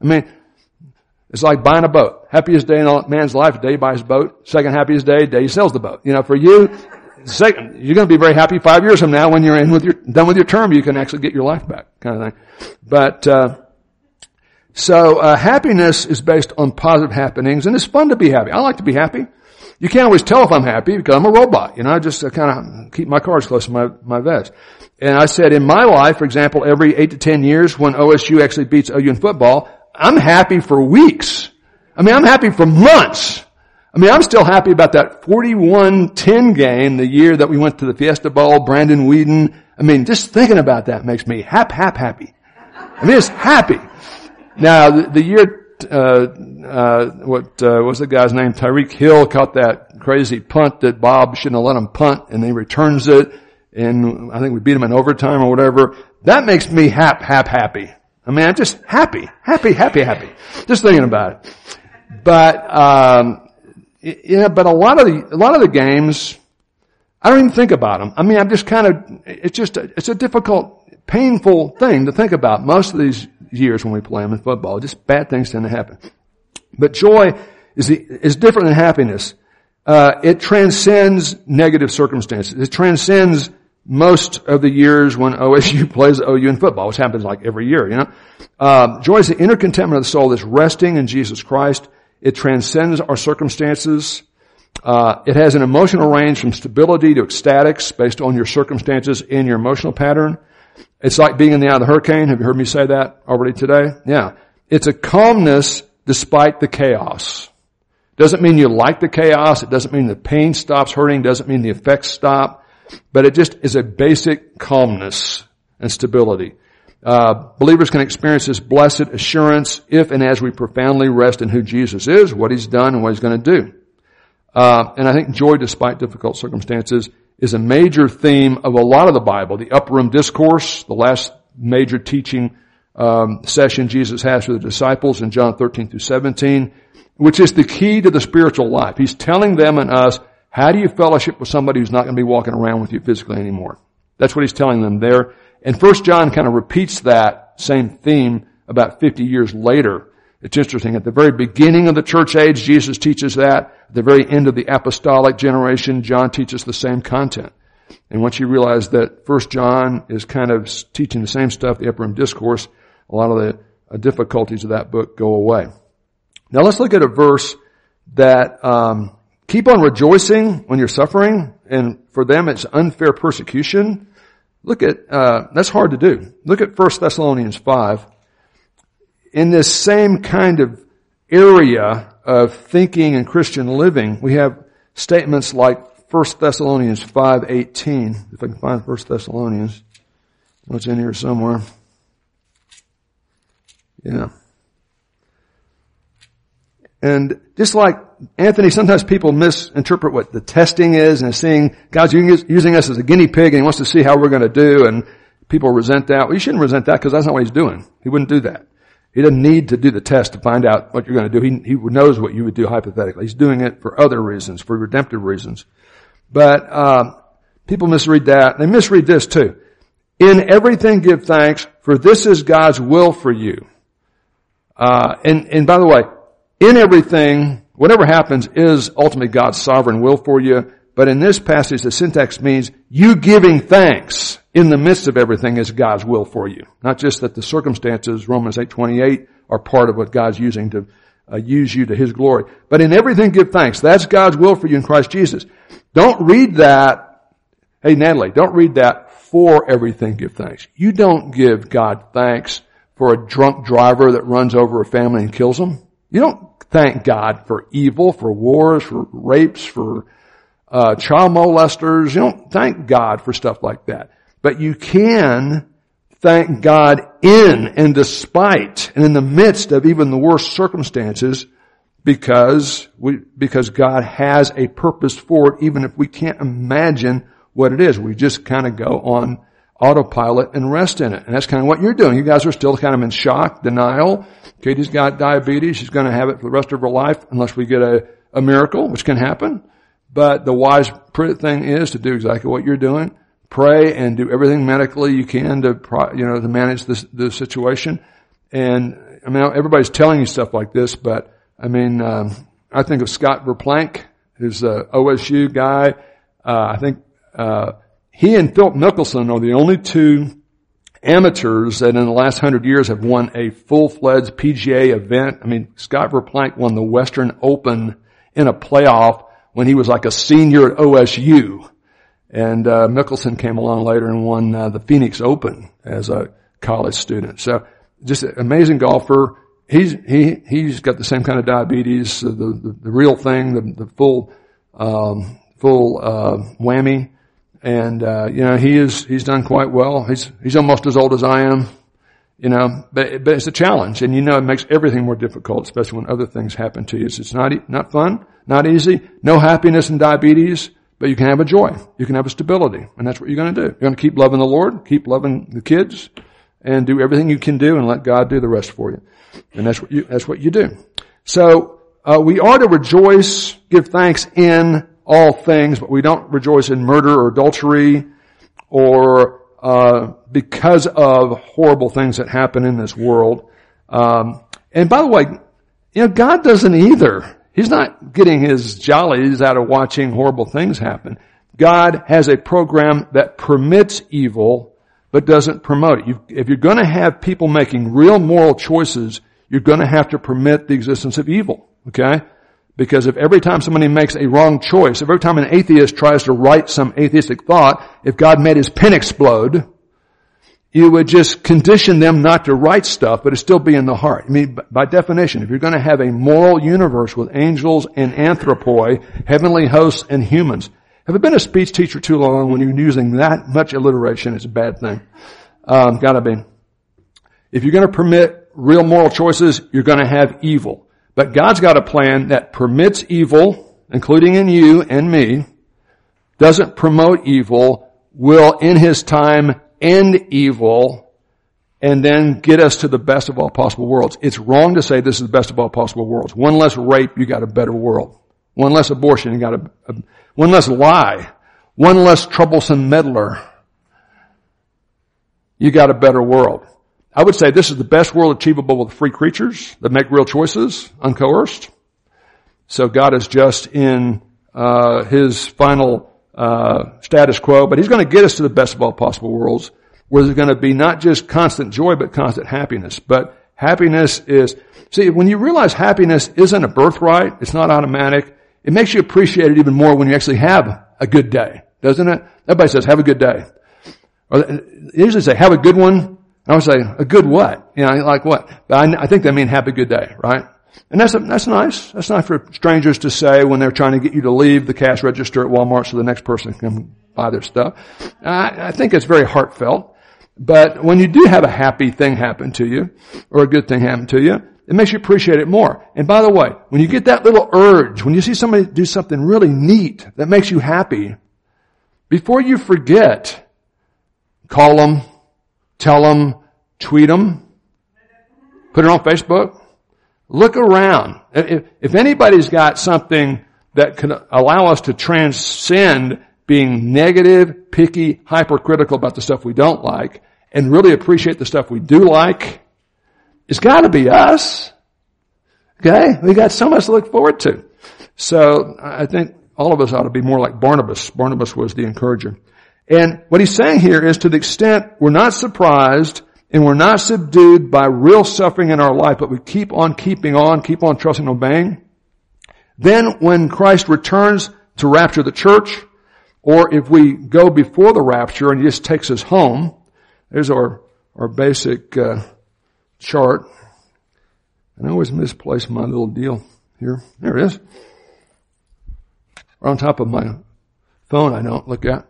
I mean, it's like buying a boat. Happiest day in a man's life, the day he buys a boat. Second happiest day, day he sells the boat. You know, for you, Second, you're going to be very happy five years from now when you're in with your, done with your term, you can actually get your life back, kind of thing. But, uh, So uh, happiness is based on positive happenings, and it's fun to be happy. I like to be happy. You can't always tell if I'm happy because I'm a robot. You know, I just uh, kind of keep my cards close to my, my vest. And I said, in my life, for example, every eight to ten years when OSU actually beats OU in football, I'm happy for weeks. I mean, I'm happy for months. I mean, I'm still happy about that 41-10 game the year that we went to the Fiesta Bowl, Brandon Weeden. I mean, just thinking about that makes me hap, hap, happy. I mean, it's happy. Now, the, the year, uh, uh, what uh, was the guy's name? Tyreek Hill caught that crazy punt that Bob shouldn't have let him punt, and he returns it, and I think we beat him in overtime or whatever. That makes me hap, hap, happy. I mean, I'm just happy, happy, happy, happy. Just thinking about it. But, um, yeah, but a lot of the, a lot of the games, I don't even think about them. I mean, I'm just kind of, it's just, a, it's a difficult, painful thing to think about most of these years when we play them in football. Just bad things tend to happen. But joy is, the, is different than happiness. Uh, it transcends negative circumstances. It transcends most of the years when OSU plays OU in football, which happens like every year, you know. Um, joy is the inner contentment of the soul that's resting in Jesus Christ. It transcends our circumstances. Uh, it has an emotional range from stability to ecstatics based on your circumstances and your emotional pattern. It's like being in the eye of the hurricane. Have you heard me say that already today? Yeah. It's a calmness despite the chaos. Doesn't mean you like the chaos. It doesn't mean the pain stops hurting. Doesn't mean the effects stop. But it just is a basic calmness and stability. Uh, believers can experience this blessed assurance if and as we profoundly rest in who Jesus is, what He's done, and what He's going to do. Uh, and I think joy, despite difficult circumstances, is a major theme of a lot of the Bible. The upper room discourse, the last major teaching um, session Jesus has for the disciples in John 13 through 17, which is the key to the spiritual life. He's telling them and us, how do you fellowship with somebody who's not going to be walking around with you physically anymore? That's what he's telling them there. And First John kind of repeats that same theme about 50 years later. It's interesting. At the very beginning of the church age, Jesus teaches that. At the very end of the apostolic generation, John teaches the same content. And once you realize that First John is kind of teaching the same stuff, the upper room discourse, a lot of the uh, difficulties of that book go away. Now let's look at a verse that um, keep on rejoicing when you're suffering, and for them it's unfair persecution. Look at uh, that's hard to do. Look at 1 Thessalonians five. In this same kind of area of thinking and Christian living, we have statements like 1 Thessalonians 5.18. If I can find 1 Thessalonians. What's in here somewhere? Yeah. And just like Anthony, sometimes people misinterpret what the testing is and seeing God's using us as a guinea pig and he wants to see how we're going to do and people resent that. Well, you shouldn't resent that because that's not what he's doing. He wouldn't do that. He doesn't need to do the test to find out what you're going to do. He, he knows what you would do hypothetically. He's doing it for other reasons, for redemptive reasons. But uh, people misread that. They misread this too. In everything give thanks, for this is God's will for you. Uh, and, and by the way, in everything, whatever happens is ultimately God's sovereign will for you. But in this passage, the syntax means you giving thanks in the midst of everything is God's will for you. Not just that the circumstances, Romans 8:28, are part of what God's using to uh, use you to His glory. But in everything give thanks. That's God's will for you in Christ Jesus. Don't read that, hey Natalie, don't read that for everything give thanks. You don't give God thanks for a drunk driver that runs over a family and kills them. You don't thank God for evil, for wars, for rapes, for uh, child molesters. You don't thank God for stuff like that. But you can thank God in and despite and in the midst of even the worst circumstances because we, because God has a purpose for it even if we can't imagine what it is. We just kind of go on autopilot and rest in it. And that's kind of what you're doing. You guys are still kind of in shock, denial. Katie's got diabetes. She's going to have it for the rest of her life unless we get a, a miracle, which can happen. But the wise thing is to do exactly what you're doing pray and do everything medically you can to, you know, to manage this, the situation. And I mean, everybody's telling you stuff like this, but I mean, um, I think of Scott Verplank, who's a OSU guy. Uh, I think, uh, he and Philip Mickelson are the only two amateurs that in the last hundred years have won a full-fledged PGA event. I mean, Scott Verplank won the Western Open in a playoff when he was like a senior at OSU. And uh, Mickelson came along later and won uh, the Phoenix Open as a college student. So just an amazing golfer. He's he he's got the same kind of diabetes, the the, the real thing, the, the full um, full uh, whammy. And uh, you know he is he's done quite well. He's he's almost as old as I am. You know, but but it's a challenge, and you know it makes everything more difficult, especially when other things happen to you. So it's not not fun, not easy. No happiness in diabetes. But you can have a joy. You can have a stability. And that's what you're going to do. You're going to keep loving the Lord, keep loving the kids, and do everything you can do and let God do the rest for you. And that's what you, that's what you do. So, uh, we are to rejoice, give thanks in all things, but we don't rejoice in murder or adultery or, uh, because of horrible things that happen in this world. Um, and by the way, you know, God doesn't either. He's not getting his jollies out of watching horrible things happen. God has a program that permits evil, but doesn't promote it. if you're to have people making real moral choices, you're to have to permit the existence of evil. Okay? Because if every time somebody makes a wrong choice, if every time an atheist tries to write some atheistic thought, if God made his pen explode, you would just condition them not to write stuff, but it still be in the heart. I mean, by definition, if you're going to have a moral universe with angels and anthropoi, heavenly hosts and humans, have I been a speech teacher too long when you're using that much alliteration? It's a bad thing. Um, gotta be. If you're going to permit real moral choices, you're going to have evil. But God's got a plan that permits evil, including in you and me, doesn't promote evil, will in His time end evil and then get us to the best of all possible worlds. It's wrong to say this is the best of all possible worlds. One less rape, you got a better world. One less abortion, you got a, a one less lie. One less troublesome meddler. You got a better world. I would say this is the best world achievable with free creatures that make real choices, uncoerced. So God is just in uh, His final uh, status quo, but he's going to get us to the best of all possible worlds where there's going to be not just constant joy, but constant happiness. But happiness is, see, when you realize happiness isn't a birthright, it's not automatic, it makes you appreciate it even more when you actually have a good day, doesn't it? Everybody says, have a good day. Or they usually say, have a good one. I would say, a good what? You know, like what? But I, I think they mean have a good day, right? And that's, that's nice. That's nice for strangers to say when they're trying to get you to leave the cash register at Walmart so the next person can buy their stuff. I, I think it's very heartfelt. But when you do have a happy thing happen to you, or a good thing happen to you, it makes you appreciate it more. And by the way, when you get that little urge, when you see somebody do something really neat that makes you happy, before you forget, call them, tell them, tweet them, put it on Facebook, Look around. If, anybody's got something that can allow us to transcend being negative, picky, hypercritical about the stuff we don't like, and really appreciate the stuff we do like, it's gotta be us. Okay? We got so much to look forward to. So, I think all of us ought to be more like Barnabas. Barnabas was the encourager. And what he's saying here is to the extent we're not surprised and we're not subdued by real suffering in our life, but we keep on keeping on, keep on trusting and obeying, then when Christ returns to rapture the church, or if we go before the rapture and he just takes us home, there's our, our basic uh, chart. And I always misplace my little deal here. There it is. On top of my phone I don't look at.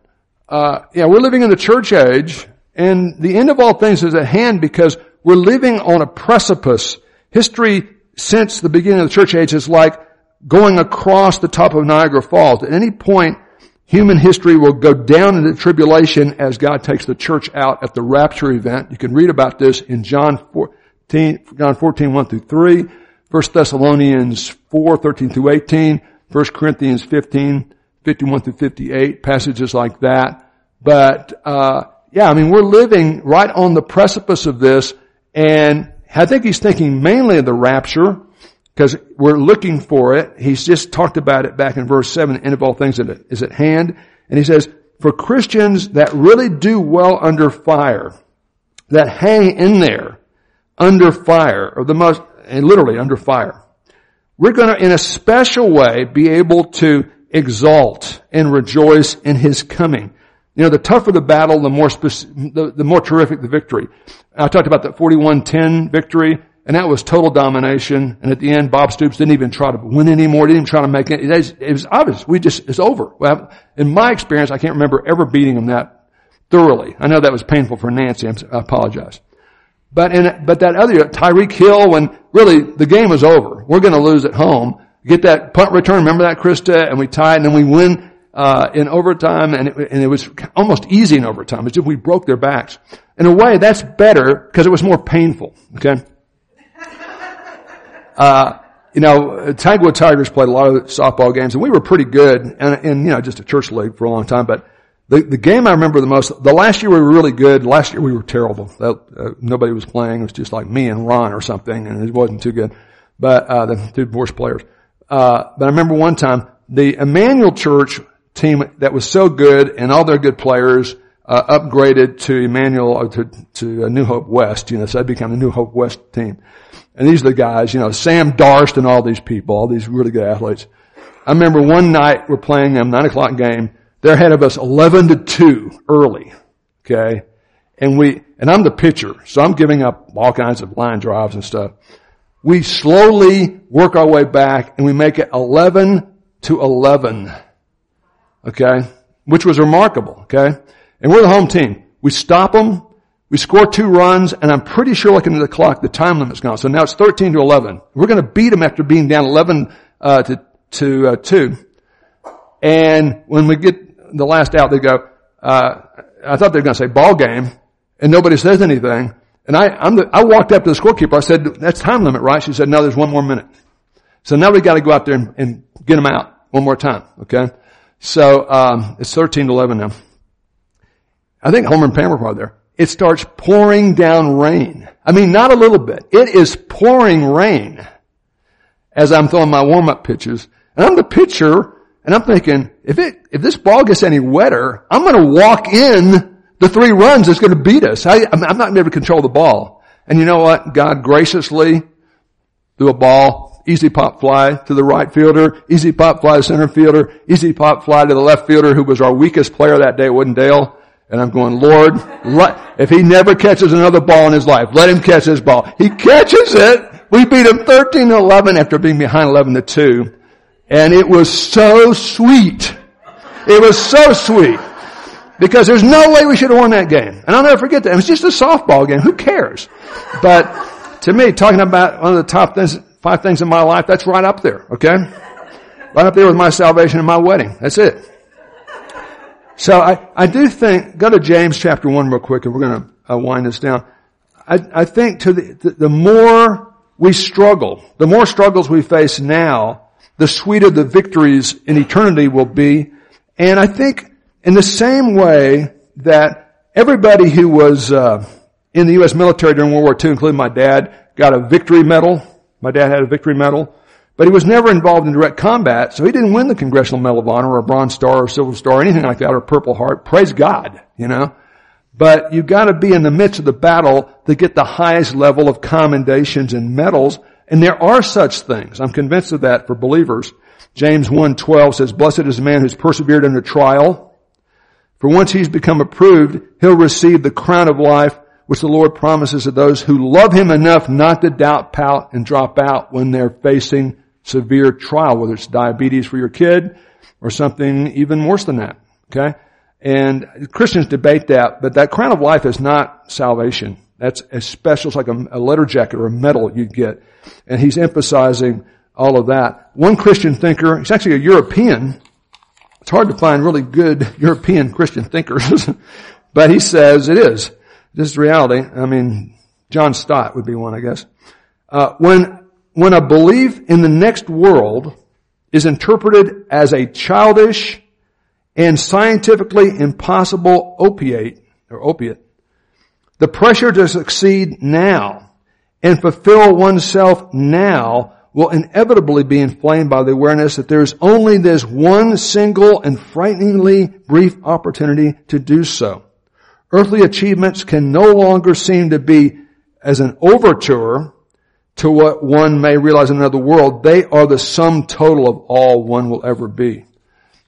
Uh, yeah, we're living in the church age, and the end of all things is at hand because we're living on a precipice. History since the beginning of the church age is like going across the top of Niagara Falls. At any point, human history will go down into tribulation as God takes the church out at the rapture event. You can read about this in John 14, John 14, 1 through 3, 1 Thessalonians 4, 13 through 18, 1 Corinthians 15, 51 through 58, passages like that. But, uh, yeah, I mean, we're living right on the precipice of this, and I think he's thinking mainly of the rapture, because we're looking for it. He's just talked about it back in verse 7, end of all things is at hand. And he says, for Christians that really do well under fire, that hang in there under fire, or the most, and literally under fire. We're going to, in a special way, be able to exalt and rejoice in His coming. You know, the tougher the battle, the more speci- the, the more terrific the victory. I talked about that 41-10 victory, and that was total domination. And at the end, Bob Stoops didn't even try to win anymore. Didn't even try to make it. It was, obvious. We just, it's over. Well, in my experience, I can't remember ever beating him that thoroughly. I know that was painful for Nancy. I apologize. But in, but that other, Tyreek Hill, when really the game was over, we're going to lose at home. Get that punt return. Remember that, Krista? And we tie and then we win, uh, in overtime and it, and it was almost easy in overtime. It's just we broke their backs. In a way, that's better because it was more painful. Okay. Uh, you know, Tanglewood Tigers played a lot of softball games and we were pretty good and, and you know, just a church league for a long time, but the, the game I remember the most, the last year we were really good. Last year we were terrible. That, uh, nobody was playing. It was just like me and Ron or something, and it wasn't too good. But uh, the two worst players. Uh, but I remember one time the Emmanuel Church team that was so good, and all their good players uh, upgraded to Emmanuel uh, to to New Hope West. You know, so they became the New Hope West team. And these are the guys, you know, Sam Darst and all these people, all these really good athletes. I remember one night we're playing them nine o'clock game they're ahead of us 11 to 2 early. Okay. And we, and I'm the pitcher, so I'm giving up all kinds of line drives and stuff. We slowly work our way back and we make it 11 to 11. Okay. Which was remarkable. Okay. And we're the home team. We stop them. We score two runs and I'm pretty sure looking at the clock, the time limit's gone. So now it's 13 to 11. We're going to beat them after being down 11, uh, to, to, uh, 2. And when we get the last out, they go, uh, I thought they were going to say ball game, and nobody says anything. And I, I'm the, I walked up to the scorekeeper. I said, "That's time limit, right?" She said, "No, there's one more minute." So now we got to go out there and, and, get them out one more time. Okay, so um, it's thirteen to eleven now. I think Homer and Pam were probably there. It starts pouring down rain. I mean, not a little bit. It is pouring rain as I'm throwing my warm up pitches. And I'm the pitcher and I'm thinking, if it, if this ball gets any wetter, I'm going to walk in the three runs that's going to beat us. I, am not going to be able to control the ball. And you know what? God graciously threw a ball, easy pop fly to the right fielder, easy pop fly to the center fielder, easy pop fly to the left fielder who was our weakest player that day, at Woodendale. And I'm going, Lord, if he never catches another ball in his life, let him catch his ball. He catches it. We beat him 13 to 11 after being behind 11 to 2. And it was so sweet. It was so sweet. Because there's no way we should have won that game. And I'll never forget that. It was just a softball game. Who cares? But to me, talking about one of the top things, five things in my life, that's right up there. Okay? Right up there with my salvation and my wedding. That's it. So I, I do think, go to James chapter 1 real quick and we're going to uh, wind this down. I, I think to the, the, the more we struggle, the more struggles we face now, the sweeter the victories in eternity will be. And I think in the same way that everybody who was uh, in the U.S. military during World War II, including my dad, got a victory medal. My dad had a victory medal. But he was never involved in direct combat, so he didn't win the Congressional Medal of Honor or a Bronze Star or Silver Star or anything like that or Purple Heart. Praise God, you know. But you've gotta be in the midst of the battle to get the highest level of commendations and medals and there are such things. I'm convinced of that for believers. James 1:12 says, "Blessed is the man who's persevered in a trial, for once he's become approved, he'll receive the crown of life which the Lord promises to those who love him enough not to doubt, pout, and drop out when they're facing severe trial, whether it's diabetes for your kid or something even worse than that. Okay? And Christians debate that, but that crown of life is not salvation. That's as special, it's like a, a letter jacket or a medal you'd get. And he's emphasizing all of that. One Christian thinker, he's actually a European. It's hard to find really good European Christian thinkers, but he says it is. This is reality. I mean, John Stott would be one, I guess. Uh, when, when a belief in the next world is interpreted as a childish and scientifically impossible opiate, or opiate, the pressure to succeed now and fulfill oneself now will inevitably be inflamed by the awareness that there's only this one single and frighteningly brief opportunity to do so. Earthly achievements can no longer seem to be as an overture to what one may realize in another world. They are the sum total of all one will ever be.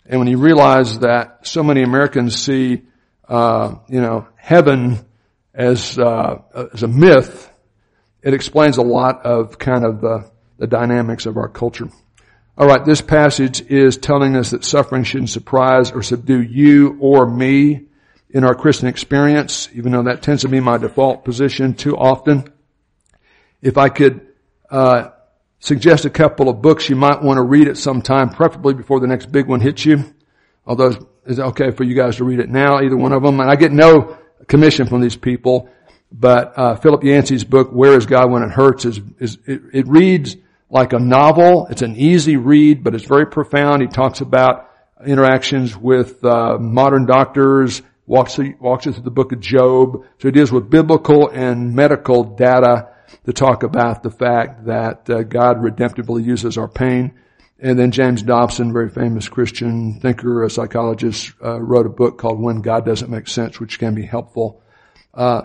And when you realize that so many Americans see, uh, you know, heaven as uh, as a myth, it explains a lot of kind of the, the dynamics of our culture. All right, this passage is telling us that suffering shouldn't surprise or subdue you or me in our Christian experience, even though that tends to be my default position too often. If I could uh, suggest a couple of books you might want to read at some time, preferably before the next big one hits you. Although it's okay for you guys to read it now, either one of them. And I get no commission from these people, but uh, Philip Yancey's book, "Where Is God When It Hurts," is, is it, it reads like a novel. It's an easy read, but it's very profound. He talks about interactions with uh, modern doctors, walks walks us through the book of Job. So he deals with biblical and medical data to talk about the fact that uh, God redemptively uses our pain. And then James Dobson, very famous Christian thinker, a psychologist, uh, wrote a book called When God Doesn't Make Sense, which can be helpful. Uh,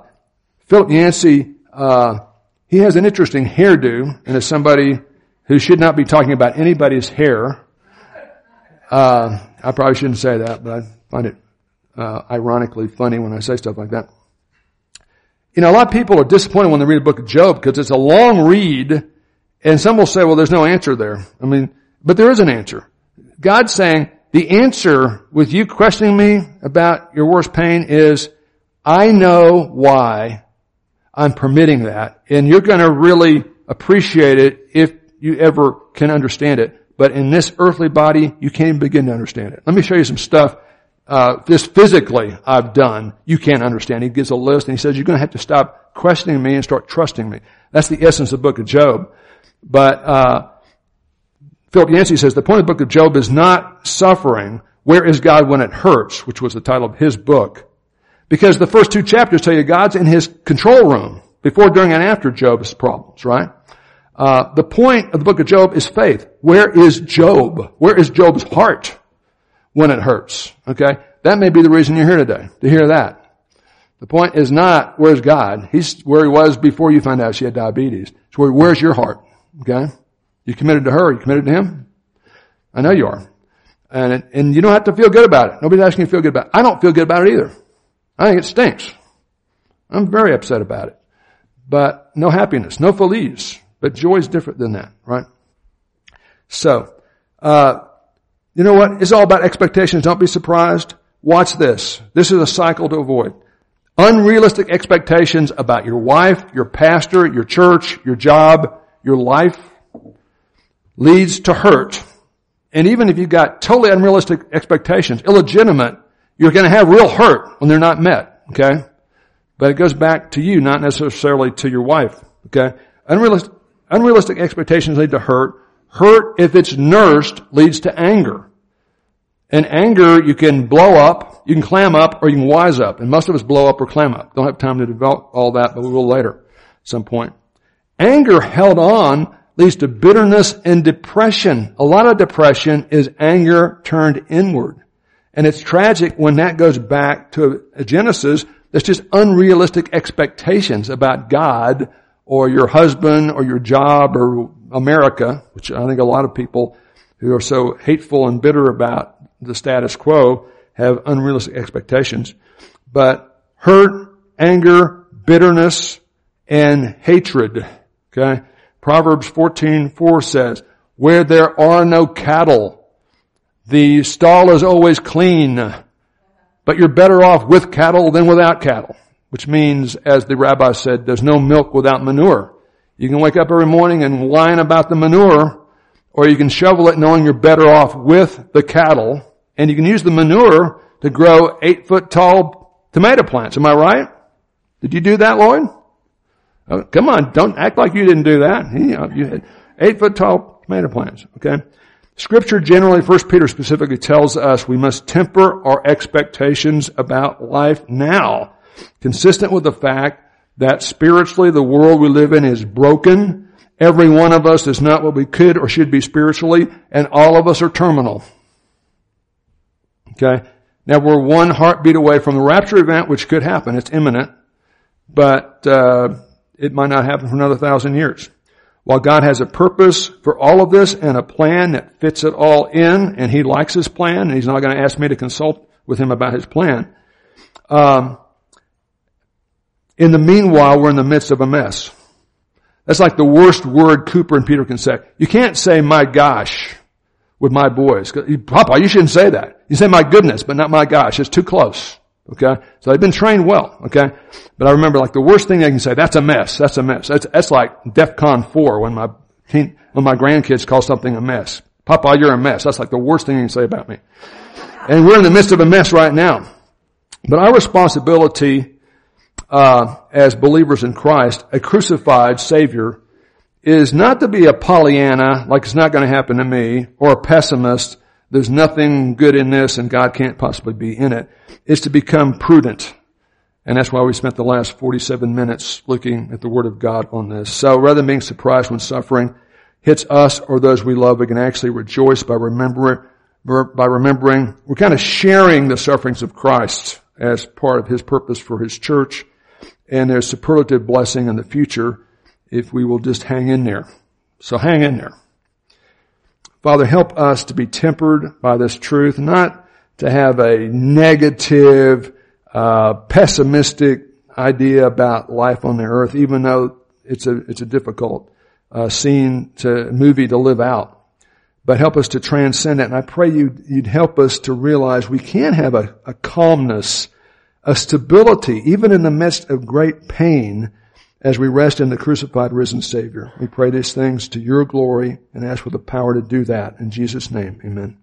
Philip Yancey, uh, he has an interesting hairdo, and as somebody who should not be talking about anybody's hair, uh, I probably shouldn't say that, but I find it uh, ironically funny when I say stuff like that. You know, a lot of people are disappointed when they read a book of Job because it's a long read and some will say, well, there's no answer there. I mean, but there is an answer. God's saying the answer with you questioning me about your worst pain is, I know why I'm permitting that and you're going to really appreciate it if you ever can understand it. But in this earthly body, you can't even begin to understand it. Let me show you some stuff uh, this physically I've done, you can't understand. He gives a list and he says, you're going to have to stop questioning me and start trusting me. That's the essence of the book of Job. But, uh, Philip Yancey says the point of the book of Job is not suffering. Where is God when it hurts? Which was the title of his book. Because the first two chapters tell you God's in his control room before, during, and after Job's problems, right? Uh, the point of the book of Job is faith. Where is Job? Where is Job's heart? When it hurts. Okay? That may be the reason you're here today, to hear that. The point is not, where's God? He's where he was before you found out she had diabetes. It's where, where's your heart? Okay? You committed to her, you committed to him? I know you are. And, and you don't have to feel good about it. Nobody's asking you to feel good about it. I don't feel good about it either. I think it stinks. I'm very upset about it. But no happiness, no feliz. But joy is different than that, right? So, uh, you know what? It's all about expectations. Don't be surprised. Watch this. This is a cycle to avoid. Unrealistic expectations about your wife, your pastor, your church, your job, your life leads to hurt. And even if you've got totally unrealistic expectations, illegitimate, you're going to have real hurt when they're not met. Okay? But it goes back to you, not necessarily to your wife. Okay? Unrealistic, unrealistic expectations lead to hurt. Hurt, if it's nursed, leads to anger. And anger, you can blow up, you can clam up, or you can wise up. And most of us blow up or clam up. Don't have time to develop all that, but we will later at some point. Anger held on leads to bitterness and depression. A lot of depression is anger turned inward. And it's tragic when that goes back to Genesis that's just unrealistic expectations about God or your husband or your job or America, which I think a lot of people who are so hateful and bitter about the status quo have unrealistic expectations. But hurt, anger, bitterness, and hatred. Okay? Proverbs 14:4 says, "Where there are no cattle, the stall is always clean, but you're better off with cattle than without cattle." Which means, as the rabbi said, there's no milk without manure. You can wake up every morning and whine about the manure, or you can shovel it knowing you're better off with the cattle, and you can use the manure to grow eight foot tall tomato plants. Am I right? Did you do that, Lloyd? Oh, come on, don't act like you didn't do that. You, uh, know, you had eight foot tall tomato plants, okay? Scripture generally, First Peter specifically tells us we must temper our expectations about life now, consistent with the fact that spiritually the world we live in is broken. Every one of us is not what we could or should be spiritually, and all of us are terminal. Okay? Now we're one heartbeat away from the rapture event, which could happen. It's imminent, but uh, it might not happen for another thousand years. While God has a purpose for all of this and a plan that fits it all in, and He likes His plan, and He's not going to ask me to consult with Him about His plan. Um, in the meanwhile, we're in the midst of a mess. That's like the worst word Cooper and Peter can say. You can't say, my gosh, with my boys. Papa, you shouldn't say that. You say my goodness, but not my gosh. It's too close. Okay? So they've been trained well. Okay? But I remember like the worst thing they can say, that's a mess. That's a mess. That's, that's like DEFCON 4 when my teen, when my grandkids call something a mess. Papa, you're a mess. That's like the worst thing you can say about me. And we're in the midst of a mess right now. But our responsibility uh, as believers in Christ, a crucified Savior, is not to be a Pollyanna, like it's not going to happen to me, or a pessimist, there's nothing good in this and God can't possibly be in it. It's to become prudent. And that's why we spent the last 47 minutes looking at the Word of God on this. So rather than being surprised when suffering hits us or those we love, we can actually rejoice by remembering, by remembering, we're kind of sharing the sufferings of Christ as part of His purpose for His church and there's superlative blessing in the future if we will just hang in there. So hang in there. Father, help us to be tempered by this truth, not to have a negative, uh, pessimistic idea about life on the earth, even though it's a it's a difficult uh, scene to movie to live out. But help us to transcend it, and I pray you you'd help us to realize we can have a, a calmness a stability, even in the midst of great pain, as we rest in the crucified, risen Savior. We pray these things to your glory and ask for the power to do that. In Jesus' name, amen.